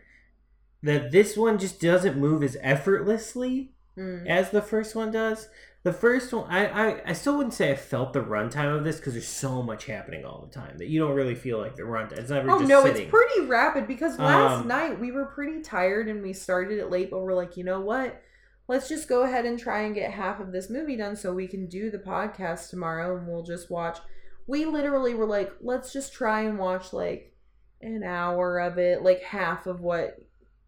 that this one just doesn't move as effortlessly Mm. as the first one does. The first one, I, I, I still wouldn't say I felt the runtime of this because there's so much happening all the time that you don't really feel like the runtime. It's never Oh no, sitting. it's pretty rapid because last Um, night we were pretty tired and we started it late, but we're like, you know what? Let's just go ahead and try and get half of this movie done so we can do the podcast tomorrow and we'll just watch. We literally were like, let's just try and watch like an hour of it, like half of what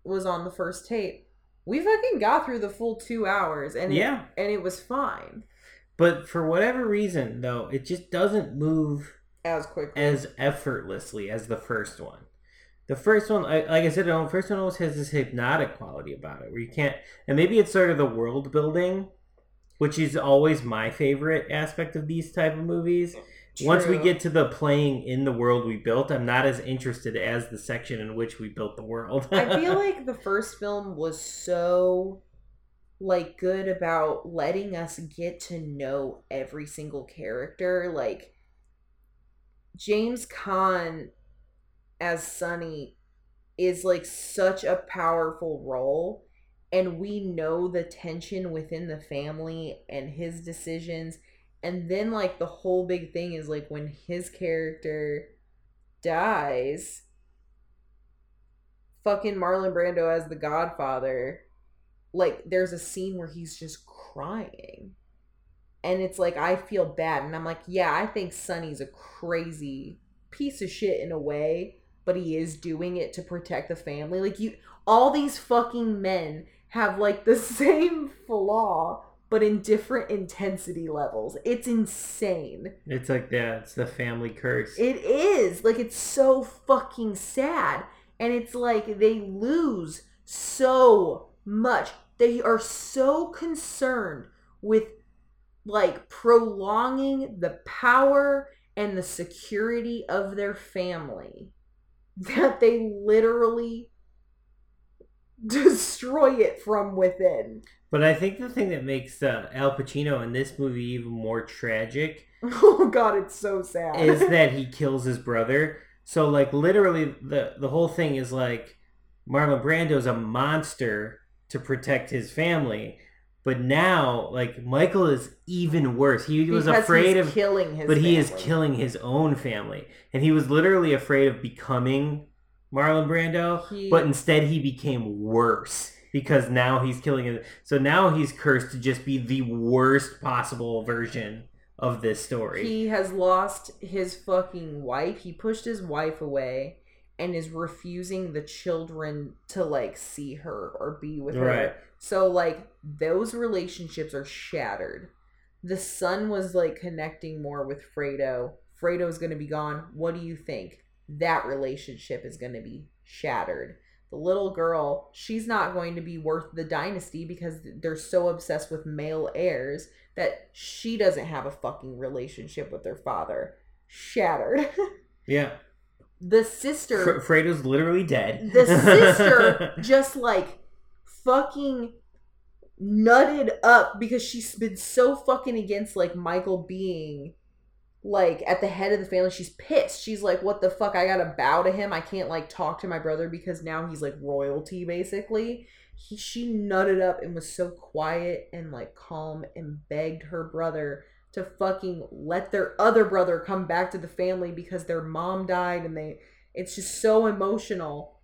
was on the first tape. We fucking got through the full two hours and it, yeah, and it was fine but for whatever reason though, it just doesn't move as quickly. as effortlessly as the first one. The first one, I, like I said, the first one always has this hypnotic quality about it, where you can't, and maybe it's sort of the world building, which is always my favorite aspect of these type of movies. Once we get to the playing in the world we built, I'm not as interested as the section in which we built the world. I feel like the first film was so like good about letting us get to know every single character. Like James Caan as Sonny is like such a powerful role and we know the tension within the family and his decisions and then like the whole big thing is like when his character dies fucking Marlon Brando as the Godfather, like there's a scene where he's just crying. And it's like I feel bad and I'm like, yeah, I think Sonny's a crazy piece of shit in a way, but he is doing it to protect the family. Like you all these fucking men have like the same flaw but in different intensity levels. It's insane. it's like that. It's the family curse. It is. Like it's so fucking sad. And it's like they lose so much. They are so concerned with like prolonging the power and the security of their family that they literally destroy it from within. but I think the thing that makes uh, Al Pacino in this movie even more tragic Oh god, it's so sad. is that he kills his brother. So like literally the the whole thing is like Marlon Brando's a monster to protect his family. But now like Michael is even worse. He was Because afraid he's of killing his but he is killing his own family. And he was literally afraid of becoming Marlon Brando, He- but instead he became worse because now he's killing it. So now he's cursed to just be the worst possible version of this story. He has lost his fucking wife. He pushed his wife away and is refusing the children to like see her or be with her. Right. So like those relationships are shattered. The son was like connecting more with Fredo. Fredo's going to be gone. What do you think? That relationship is going to be shattered. The little girl, she's not going to be worth the dynasty because they're so obsessed with male heirs that she doesn't have a fucking relationship with her father. Shattered. yeah. the sister Fr- Fredo's literally dead. the sister just like fucking nutted up because she's been so fucking against like Michael being like at the head of the family. She's pissed. She's like, "What the fuck? I gotta bow to him. I can't like talk to my brother because now he's like royalty, basically." He, she nutted up and was so quiet and like calm and begged her brother to fucking let their other brother come back to the family because their mom died and they it's just so emotional.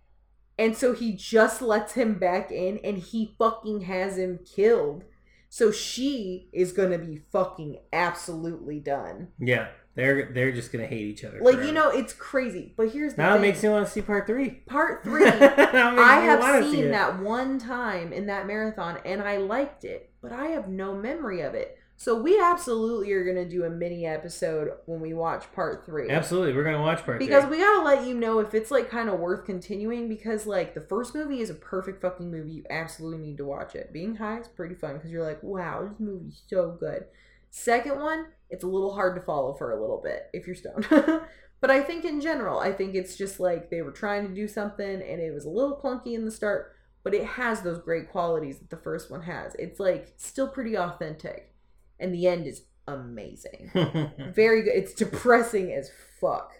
And so he just lets him back in and he fucking has him killed. So she is gonna be fucking absolutely done. Yeah, they're they're just gonna hate each other. Like forever. you know, it's crazy. But here's the now it thing. makes me want to see part three. part three. It I have wanna see seen that one time in that marathon and I liked it, but I have no memory of it. So we absolutely are gonna do a mini episode when we watch part three. Absolutely, we're gonna watch part Because three. we gotta let you know if it's like kind of worth continuing because like the first movie is a perfect fucking movie. You absolutely need to watch it. Being high is pretty fun because you're like, wow, this movie's so good. Second one, it's a little hard to follow for a little bit if you're stoned. but I think in general, I think it's just like they were trying to do something and it was a little clunky in the start, but it has those great qualities that the first one has. It's like still pretty authentic. And the end is amazing. Very good. It's depressing as fuck.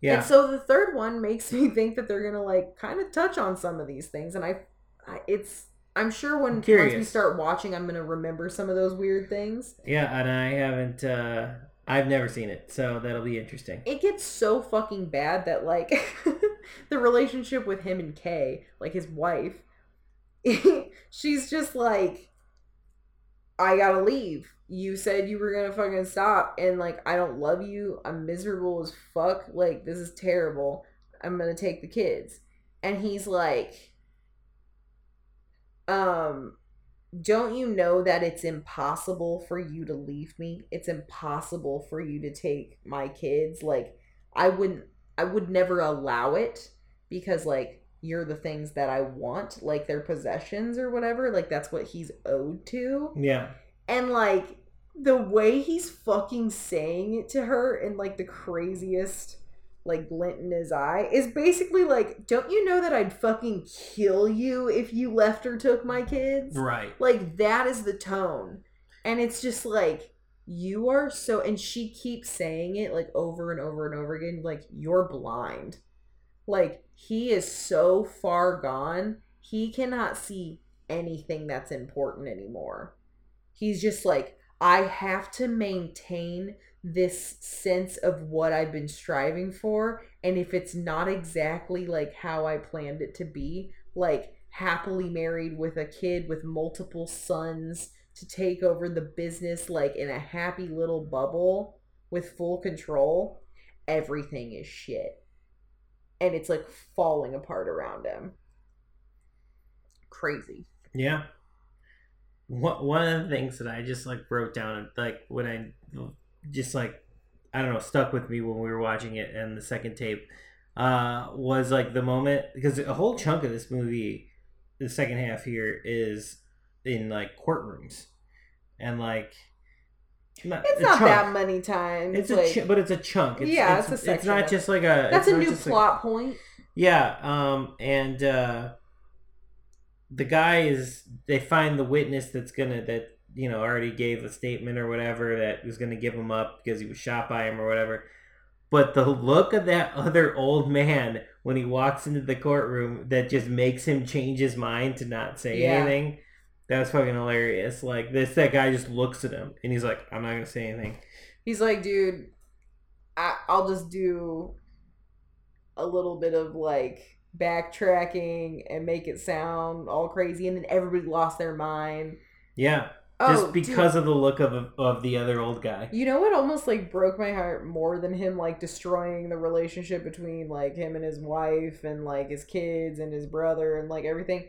yeah, And so the third one makes me think that they're gonna like kind of touch on some of these things, and I, I it's I'm sure when I'm once we start watching, I'm gonna remember some of those weird things. yeah, and I haven't. uh I've never seen it, so that'll be interesting. It gets so fucking bad that like the relationship with him and Kay, like his wife, she's just like, I gotta leave. You said you were gonna fucking stop, and like I don't love you. I'm miserable as fuck. Like this is terrible. I'm gonna take the kids, and he's like, um. Don't you know that it's impossible for you to leave me? It's impossible for you to take my kids. Like I wouldn't I would never allow it because like you're the things that I want, like their possessions or whatever. Like that's what he's owed to. Yeah, And like the way he's fucking saying it to her in like the craziest like glint in his eye is basically like, don't you know that I'd fucking kill you if you left or took my kids? right. Like that is the tone. And it's just like you are so and she keeps saying it like over and over and over again like you're blind. Like he is so far gone, he cannot see anything that's important anymore. He's just like I have to maintain this sense of what I've been striving for and if it's not exactly like how I planned it to be, like happily married with a kid with multiple sons to take over the business like in a happy little bubble with full control, everything is shit. And it's like falling apart around him. Crazy. Yeah. One one of the things that I just like wrote down, like when I just like I don't know, stuck with me when we were watching it and the second tape, uh, was like the moment because a whole chunk of this movie, the second half here is in like courtrooms, and like not, It's not chunk. that many times. It's a like, ch- but it's a chunk. It's, Yeah, it's, it's a it's not just like a. that's it's a new just like- plot point. yeah, um, and uh, the guy is. They find the witness that's gonna that you know already gave a statement or whatever that was gonna give him up because he was shot by him or whatever. But the look of that other old man when he walks into the courtroom that just makes him change his mind to not say Yeah. anything. That was fucking hilarious. Like this, that guy just looks at him and he's like, "I'm not gonna say anything." He's like, dude, I, I'll just do a little bit of like backtracking and make it sound all crazy, and then everybody lost their mind. Yeah, Oh, just dude, because of the look of of the other old guy. You know what almost like broke my heart more than him like destroying the relationship between like him and his wife and like his kids and his brother and like everything.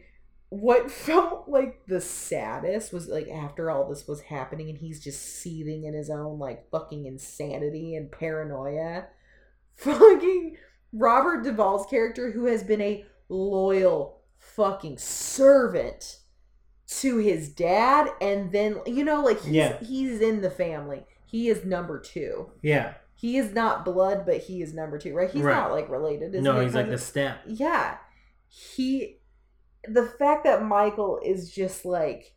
What felt like the saddest was like after all this was happening and he's just seething in his own like fucking insanity and paranoia. Fucking Robert Duvall's character who has been a loyal fucking servant to his dad and then you know like he's Yeah. he's in the family he is number two Yeah, he is not blood but he is number two right he's Right. not like related is no, he? he's like the step. yeah he the fact that michael is just like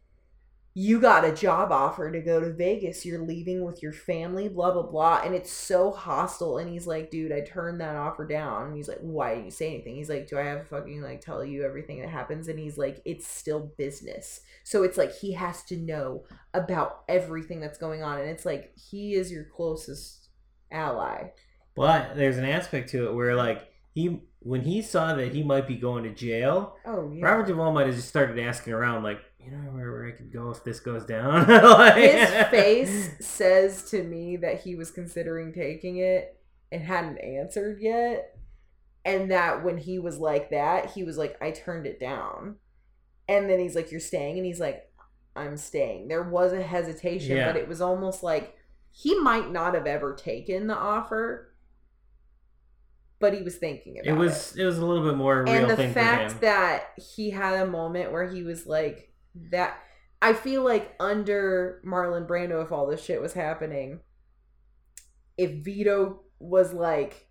you got a job offer to go to Vegas. You're leaving with your family, blah, blah, blah. And it's so hostile. And he's like, dude, I turned that offer down. And he's like, why didn't you say anything? He's like, do I have to fucking like tell you everything that happens? And he's like, it's still business. So it's like he has to know about everything that's going on. And it's like he is your closest ally. But there's an aspect to it where like he when he saw that he might be going to jail, Oh, yeah. Robert Duvall might have just started asking around like, you know where, where I could go if this goes down. Like- His face says to me that he was considering taking it and hadn't answered yet. And that when he was like that, he was like, I turned it down. And then he's like, You're staying? And he's like, I'm staying. There was a hesitation, Yeah. but it was almost like he might not have ever taken the offer, but he was thinking about It was it was a little bit more real and the fact that he had a moment where he was like that i feel like under marlon brando if all this shit was happening if vito was like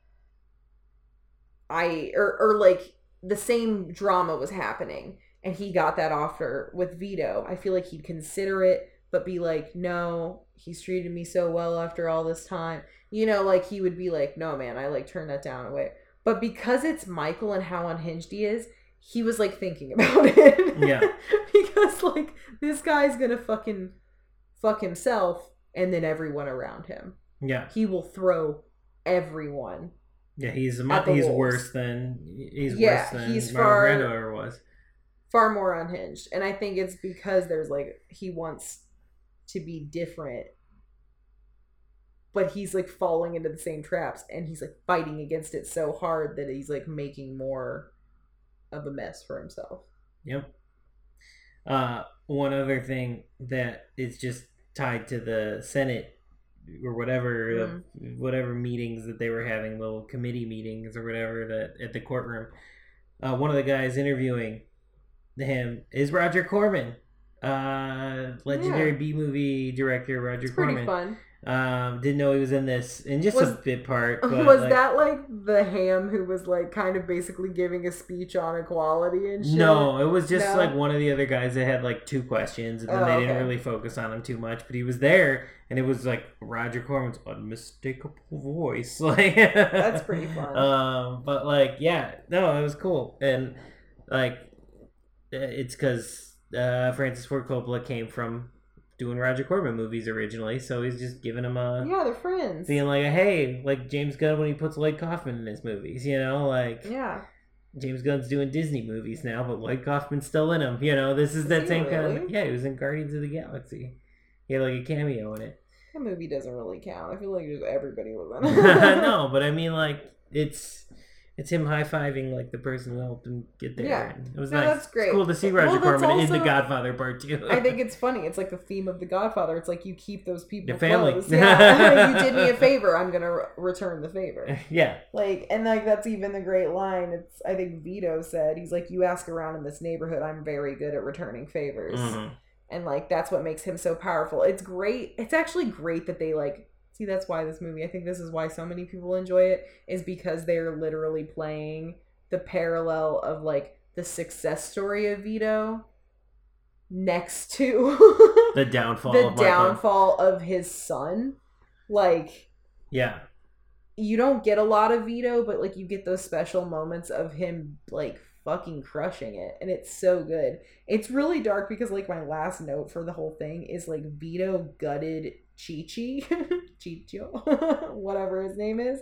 i or, or like the same drama was happening and he got that offer with vito i feel like he'd consider it but be like no he's treated me so well after all this time. You know like he would be like no man i like turned that down away but because it's Michael and how unhinged he is, he was like thinking about it. Yeah. because like this guy's gonna fucking fuck himself and then everyone around him. yeah, He will throw everyone. yeah, he's a, At the he's wolves. worse than he's Yeah, worse than he's far- ever was. Far more unhinged. And I think it's because there's like he wants to be different. But he's like falling into the same traps and he's like fighting against it so hard that he's like making more of a mess for himself. Yep. Uh, one other thing that is just tied to the Senate or whatever, uh, Mm-hmm. whatever meetings that they were having, little committee meetings or whatever that at the courtroom. Uh, one of the guys interviewing him is Roger Corman, uh, legendary B movie director Roger It's Corman. Um, didn't know he was in this in just Was- a bit part. But was like, that like the ham who was like kind of basically giving a speech on equality and shit? No, it was just No? like one of the other guys that had like two questions, and then Oh, they didn't okay. really focus on him too much. But he was there, and it was like Roger Corman's unmistakable voice. Like That's pretty fun. Um, but like, yeah, no, it was cool, and like, it's because uh, Francis Ford Coppola came from doing Roger Corman movies originally, so he's just giving him a Yeah, they're friends. being like, hey, like James Gunn when he puts Lloyd Kaufman in his movies, you know, like. yeah. James Gunn's doing Disney movies now, but Lloyd Kaufman's still in them. You know, this is Is that same kind of. Yeah, he was in Guardians of the Galaxy. He had like a cameo in it. That movie doesn't really count. I feel like just everybody was in it. no, but I mean, like it's it's him high fiving like the person who helped him get there. Yeah. and it was No, nice. that's great. It's cool to see Roger that's Corman in The Godfather Part Two. I think it's funny. It's like the theme of The Godfather. It's like you keep those people Your family. close. Yeah, you did me a favor. I'm gonna re- return the favor. yeah, Like, and like that's even the great line. It's I think Vito said he's like, "You ask around in this neighborhood, I'm very good at returning favors." Mhm. and like that's what makes him so powerful it's great it's actually great that they like see that's why this movie i think this is why so many people enjoy it is because they're literally playing the parallel of like the success story of vito next to the downfall. the of downfall of his son like Yeah, you don't get a lot of Vito, but like you get those special moments of him like fucking crushing it, and it's so good. It's really dark because like my last note for the whole thing is like Vito gutted Chi Chi, Chicho, whatever his name is.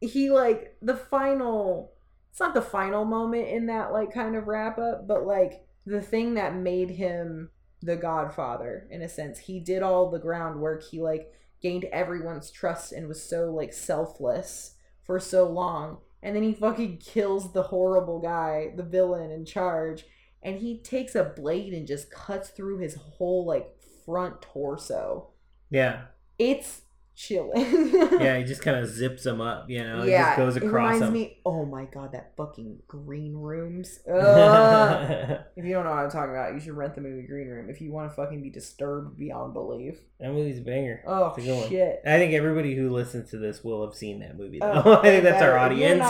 He like the final. It's not the final moment in that like kind of wrap up, but like the thing that made him the Godfather in a sense. He did all the groundwork. He like gained everyone's trust and was so like selfless for so long and then he fucking kills the horrible guy the villain in charge and he takes a blade and just cuts through his whole like front torso yeah, it's chilling yeah. He just kind of zips them up. You know, he yeah just goes it across reminds him. me oh my god that fucking green rooms if you don't know what i'm talking about you should rent the movie green room if you want to fucking be disturbed beyond belief that movie's a banger. oh a good one. shit I think everybody who listens to this will have seen that movie. Though. Oh, I think that's our audience.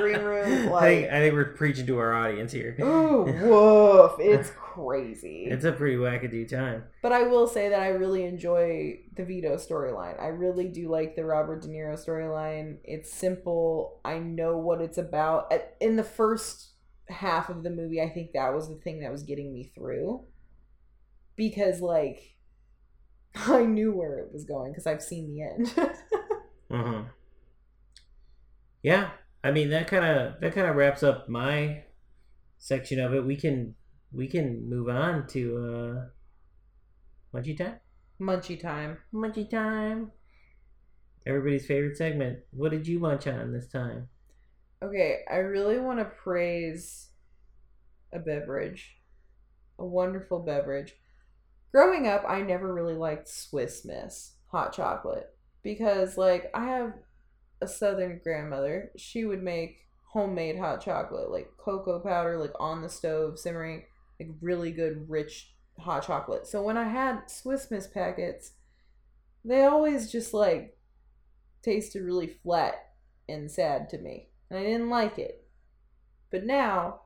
Green Room, I think I think we're preaching to our audience here. Ooh, woof. It's crazy. It's a pretty wackadoo time. But I will say that I really enjoy the Vito storyline. I really do like the Robert De Niro storyline. It's simple. I know what it's about. In the first half of the movie, I think that was the thing that was getting me through. Because, like, I knew where it was going because I've seen the end. hmm Yeah, I mean that kind of that kind of wraps up my section of it. We can we can move on to uh, Munchie time. Munchie time. Munchie time. Everybody's favorite segment. What did you munch on this time? Okay, I really want to praise a beverage, a wonderful beverage. Growing up, I never really liked Swiss Miss hot chocolate because, like, I have a southern grandmother. She would make homemade hot chocolate, like cocoa powder, like on the stove, simmering, like really good, rich hot chocolate. So when I had Swiss Miss packets, they always just like tasted really flat and sad to me and I didn't like it. But now,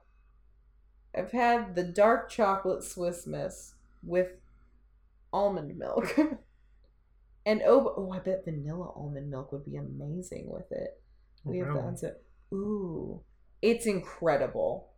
I've had the dark chocolate Swiss Miss with almond milk. and oh, oh, I bet vanilla almond milk would be amazing with it. Oh, we have that. So, ooh, it's incredible.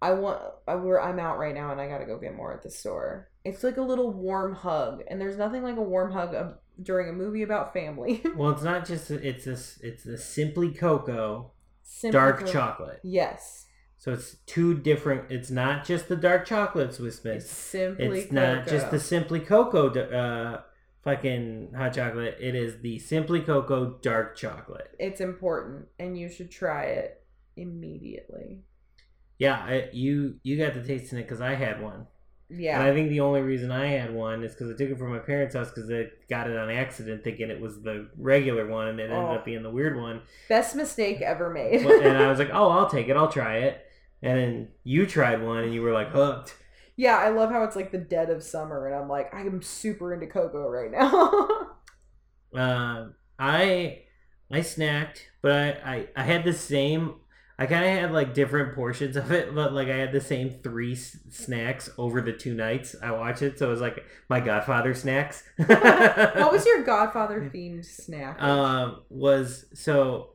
I want. I, we're, I'm out right now, and I gotta go get more at the store. It's like a little warm hug, and there's nothing like a warm hug of, during a movie about family. Well, it's not just it's this it's the Simply Cocoa Simple dark for- chocolate. Yes, So it's two different. It's not just the dark chocolate Swiss it's Miss. simply. It's not just the Simply Cocoa uh, fucking hot chocolate. It is the Simply Cocoa dark chocolate. It's important, and you should try it immediately. Yeah, I, you you got the taste in it because I had one, Yeah. and I think the only reason I had one is because I took it from my parents' house because they got it on accident, thinking it was the regular one, and it ended Oh. up being the weird one. best mistake ever made. And I was like, "Oh, I'll take it. I'll try it." And then you tried one, and you were like hooked. yeah, I love how it's like the dead of summer, and I'm like, I'm super into cocoa right now. Uh, I I snacked, but I, I I had the same. I kind of had like different portions of it, but like I had the same three s- snacks over the two nights I watched it. So it was like my Godfather snacks. what was your Godfather themed snack? um was so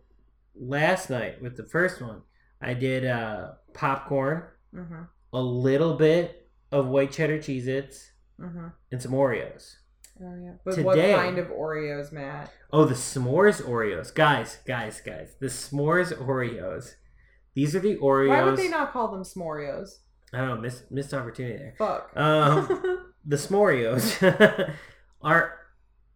last night with the first one I did uh popcorn, mm-hmm, a little bit of white cheddar Cheez-Its, mm-hmm. and some Oreos. Oh yeah. But what Today- kind of Oreos, Matt? Oh, the s'mores Oreos. Guys, guys, guys. The s'mores Oreos. These are the Oreos. Why would they not call them s'moreos? I don't know, missed, missed opportunity there. Fuck. Um, the s'moreos are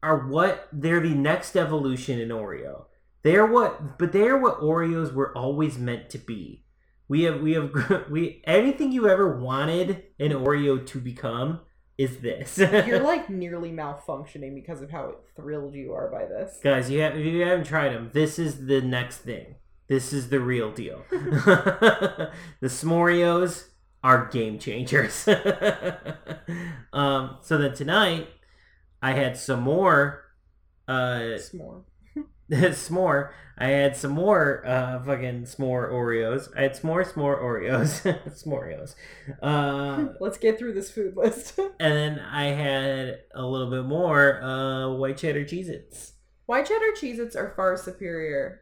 are what they're the next evolution in Oreo. They are what but they are what Oreos were always meant to be. We have we have we anything you ever wanted an Oreo to become is this. You're like nearly malfunctioning because of how thrilled you are by this. Guys, you have, if you haven't tried them, this is the next thing. This is the real deal. the S'moreos are game changers. um, so then tonight, I had some more uh, S'more. s'more. I had some more uh, fucking s'more Oreos. I had s'more s'more Oreos. s'moreos. Uh, Let's get through this food list. and then I had a little bit more uh, white cheddar Cheez-Its. White cheddar Cheez Its are far superior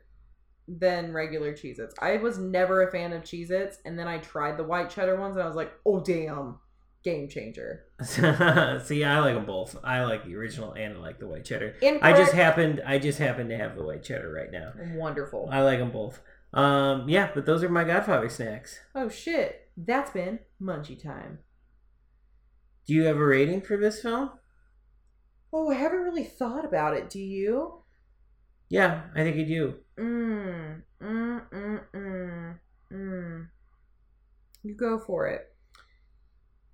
than regular Cheez Its. I was never a fan of Cheez Its, and then I tried the white cheddar ones, and I was like, oh, damn. Game changer. See, I like them both. I like the original and I like the white cheddar. I just happened. I just happen to have the white cheddar right now. Wonderful. I like them both. Um, yeah, but those are my Godfather snacks. Oh, shit. That's been munchie time. Do you have a rating for this film? Oh, I haven't really thought about it. Do you? Yeah, I think you do. Mmm. Mmm. Mmm. Mmm. Mmm. You go for it.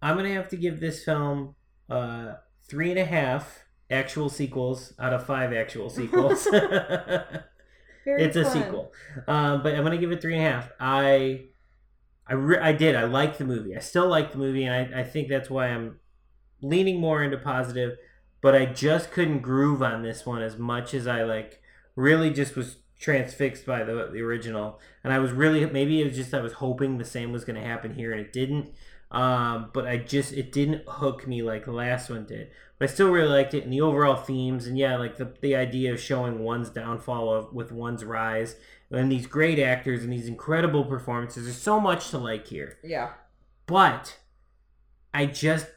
I'm gonna have to give this film uh three and a half actual sequels out of five actual sequels. It's a sequel, um, but I'm gonna give it three and a half. I, I, re- I did. I liked the movie. I still like the movie, and I, I think that's why I'm leaning more into positive. But I just couldn't groove on this one as much as I like. Really, just was transfixed by the the original, and I was really maybe it was just I was hoping the same was gonna happen here, and it didn't. Um, but I just it didn't hook me like the last one did. But I still really liked it and the overall themes and yeah, like the the idea of showing one's downfall of, with one's rise and these great actors and these incredible performances. There's so much to like here. Yeah. But I just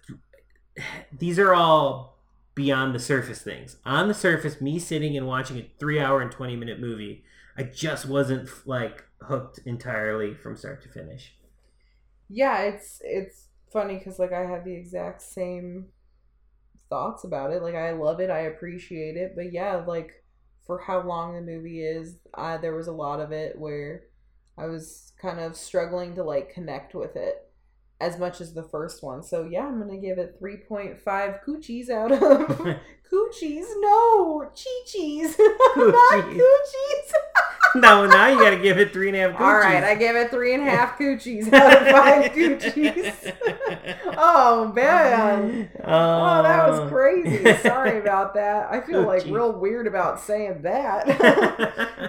these are all beyond the surface things. On the surface, me sitting and watching a three hour and twenty minute movie, I just wasn't like hooked entirely from start to finish. Yeah, it's it's funny because like I have the exact same thoughts about it. Like I love it, I appreciate it, but yeah, like for how long the movie is, uh, there was a lot of it where I was kind of struggling to like connect with it as much as the first one. So yeah, I'm gonna give it 3.5 coochies out of coochies. No, chi-chis, not coochies. no, now you gotta give it three and a half coochies. All right, I give it three and a half coochies out of five coochies. oh man, oh that was crazy. Sorry about that. I feel like real weird about saying that.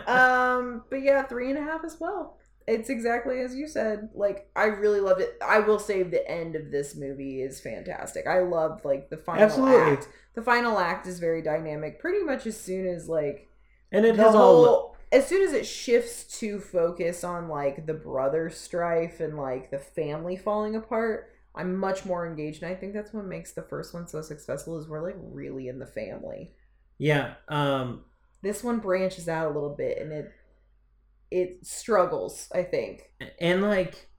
um, but yeah, three and a half as well it's exactly as you said. Like I really loved it. I will say the end of this movie is fantastic. I loved like the final Absolutely. act. The final act is very dynamic. Pretty much as soon as like and it has whole, all as soon as it shifts to focus on like the brother strife and like the family falling apart, I'm much more engaged. And I think that's what makes the first one so successful is we're like really in the family. Yeah. Um this one branches out a little bit and it it struggles, I think. And like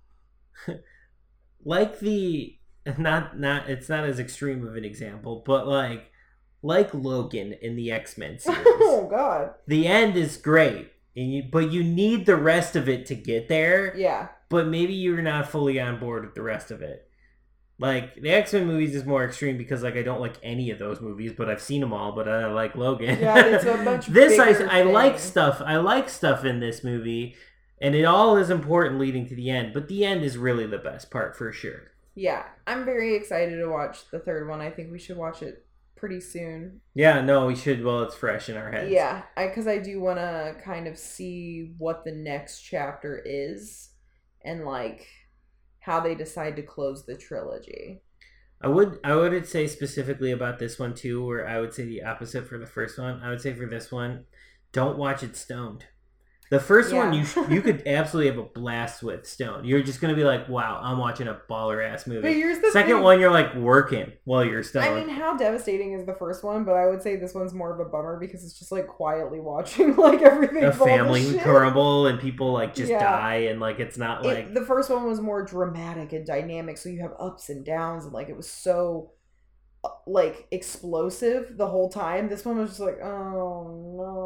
like the not not it's not as extreme of an example, but like like Logan in the X-Men series. oh god. The end is great. And you, but you need the rest of it to get there. Yeah. But maybe you're not fully on board with the rest of it. Like the X Men movies is more extreme because like I don't like any of those movies, but I've seen them all. But I like Logan. Yeah, it's a much. this I I like stuff. I like stuff in this movie, and it all is important leading to the end. But the end is really the best part for sure. Yeah, I'm very excited to watch the third one. I think we should watch it pretty soon. Yeah, no, we should. Well, it's fresh in our heads. Yeah, I because I do want to kind of see what the next chapter is, and like how they decide to close the trilogy. I would I wouldn't say specifically about this one too, where I would say the opposite for the first one. I would say for this one, don't watch it stoned. The first yeah. one you you could absolutely have a blast with Stone. You're just gonna be like, wow, I'm watching a baller ass movie. But here's the second thing. one, you're like working while you're Stone. I mean, how devastating is the first one? But I would say this one's more of a bummer because it's just like quietly watching like everything. A family crumble and people like just yeah. die and like it's not like it, the first one was more dramatic and dynamic, so you have ups and downs and like it was so uh, like explosive the whole time. This one was just like, oh no,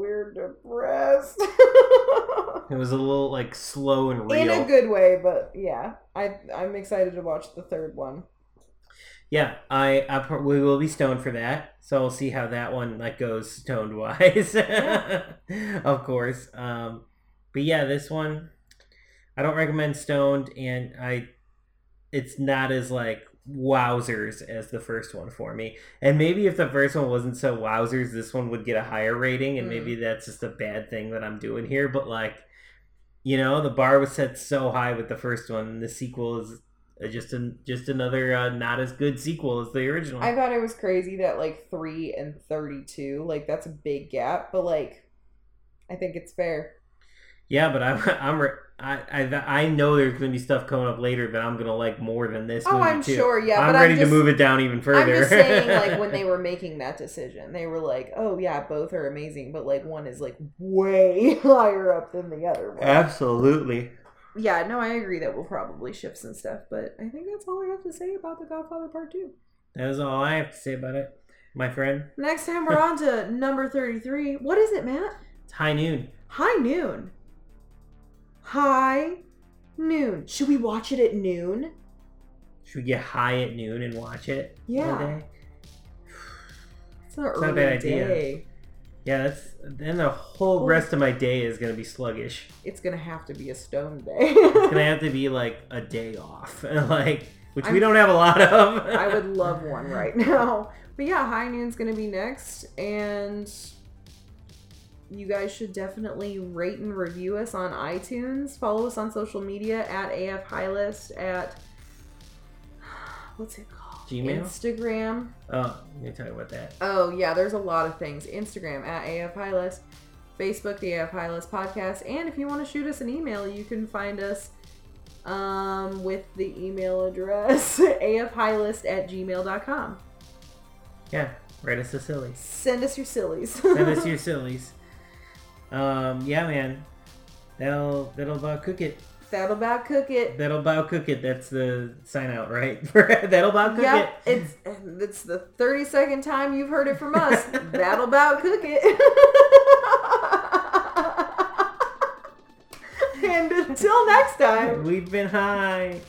we're depressed. it was a little like slow and real in a good way, but yeah, I I'm excited to watch the third one. Yeah, I, I we will be stoned for that, so we'll see how that one like goes stoned wise. of course, um, but yeah, this one I don't recommend stoned, and I it's not as like wowzers as the first one for me. And maybe if the first one wasn't so wowzers, this one would get a higher rating. And mm. maybe that's just a bad thing that I'm doing here. But like, you know, the bar was set so high with the first one, and the sequel is just an just another uh, not as good sequel as the original. I thought it was crazy that like three and thirty two, like that's a big gap, but like, I think it's fair. Yeah, but I'm I'm I, I I know there's gonna be stuff coming up later that I'm gonna like more than this. Oh, I'm too. sure. Yeah, I'm ready I'm just, to move it down even further. I'm just saying, like when they were making that decision, they were like, "Oh yeah, both are amazing," but like one is like way higher up than the other one. Absolutely. Yeah, no, I agree that we'll probably shift some stuff, but I think that's all I have to say about the Godfather Part Two. That is all I have to say about it, my friend. Next time we're on to number thirty-three. What is it, Matt? It's High Noon. High Noon. High noon. Should we watch it at noon? Should we get high at noon and watch it? Yeah. It's an early not a bad day. idea. Yeah, that's then the whole rest of my day is gonna be sluggish. It's gonna have to be a stone day. it's gonna have to be like a day off, like which I'm, we don't have a lot of. I would love one right now, but yeah, high noon's gonna be next, and you guys should definitely rate and review us on iTunes. Follow us on social media at AF High List, at what's it called? Gmail? Instagram. Oh, you're talking about that. Oh yeah, there's a lot of things. Instagram at AF High List, Facebook the AF High List podcast, and if you want to shoot us an email, you can find us um, with the email address afhighlist at gmail.com. Yeah, write us a silly. Send us your sillies. Send us your sillies. Um, yeah, man. That'll that'll about cook it. That'll about cook it. That'll about cook it. That's the sign out, right? that'll about cook Yep, it. it's it's the thirty second time you've heard it from us. That'll about cook it. and until next time. We've been high.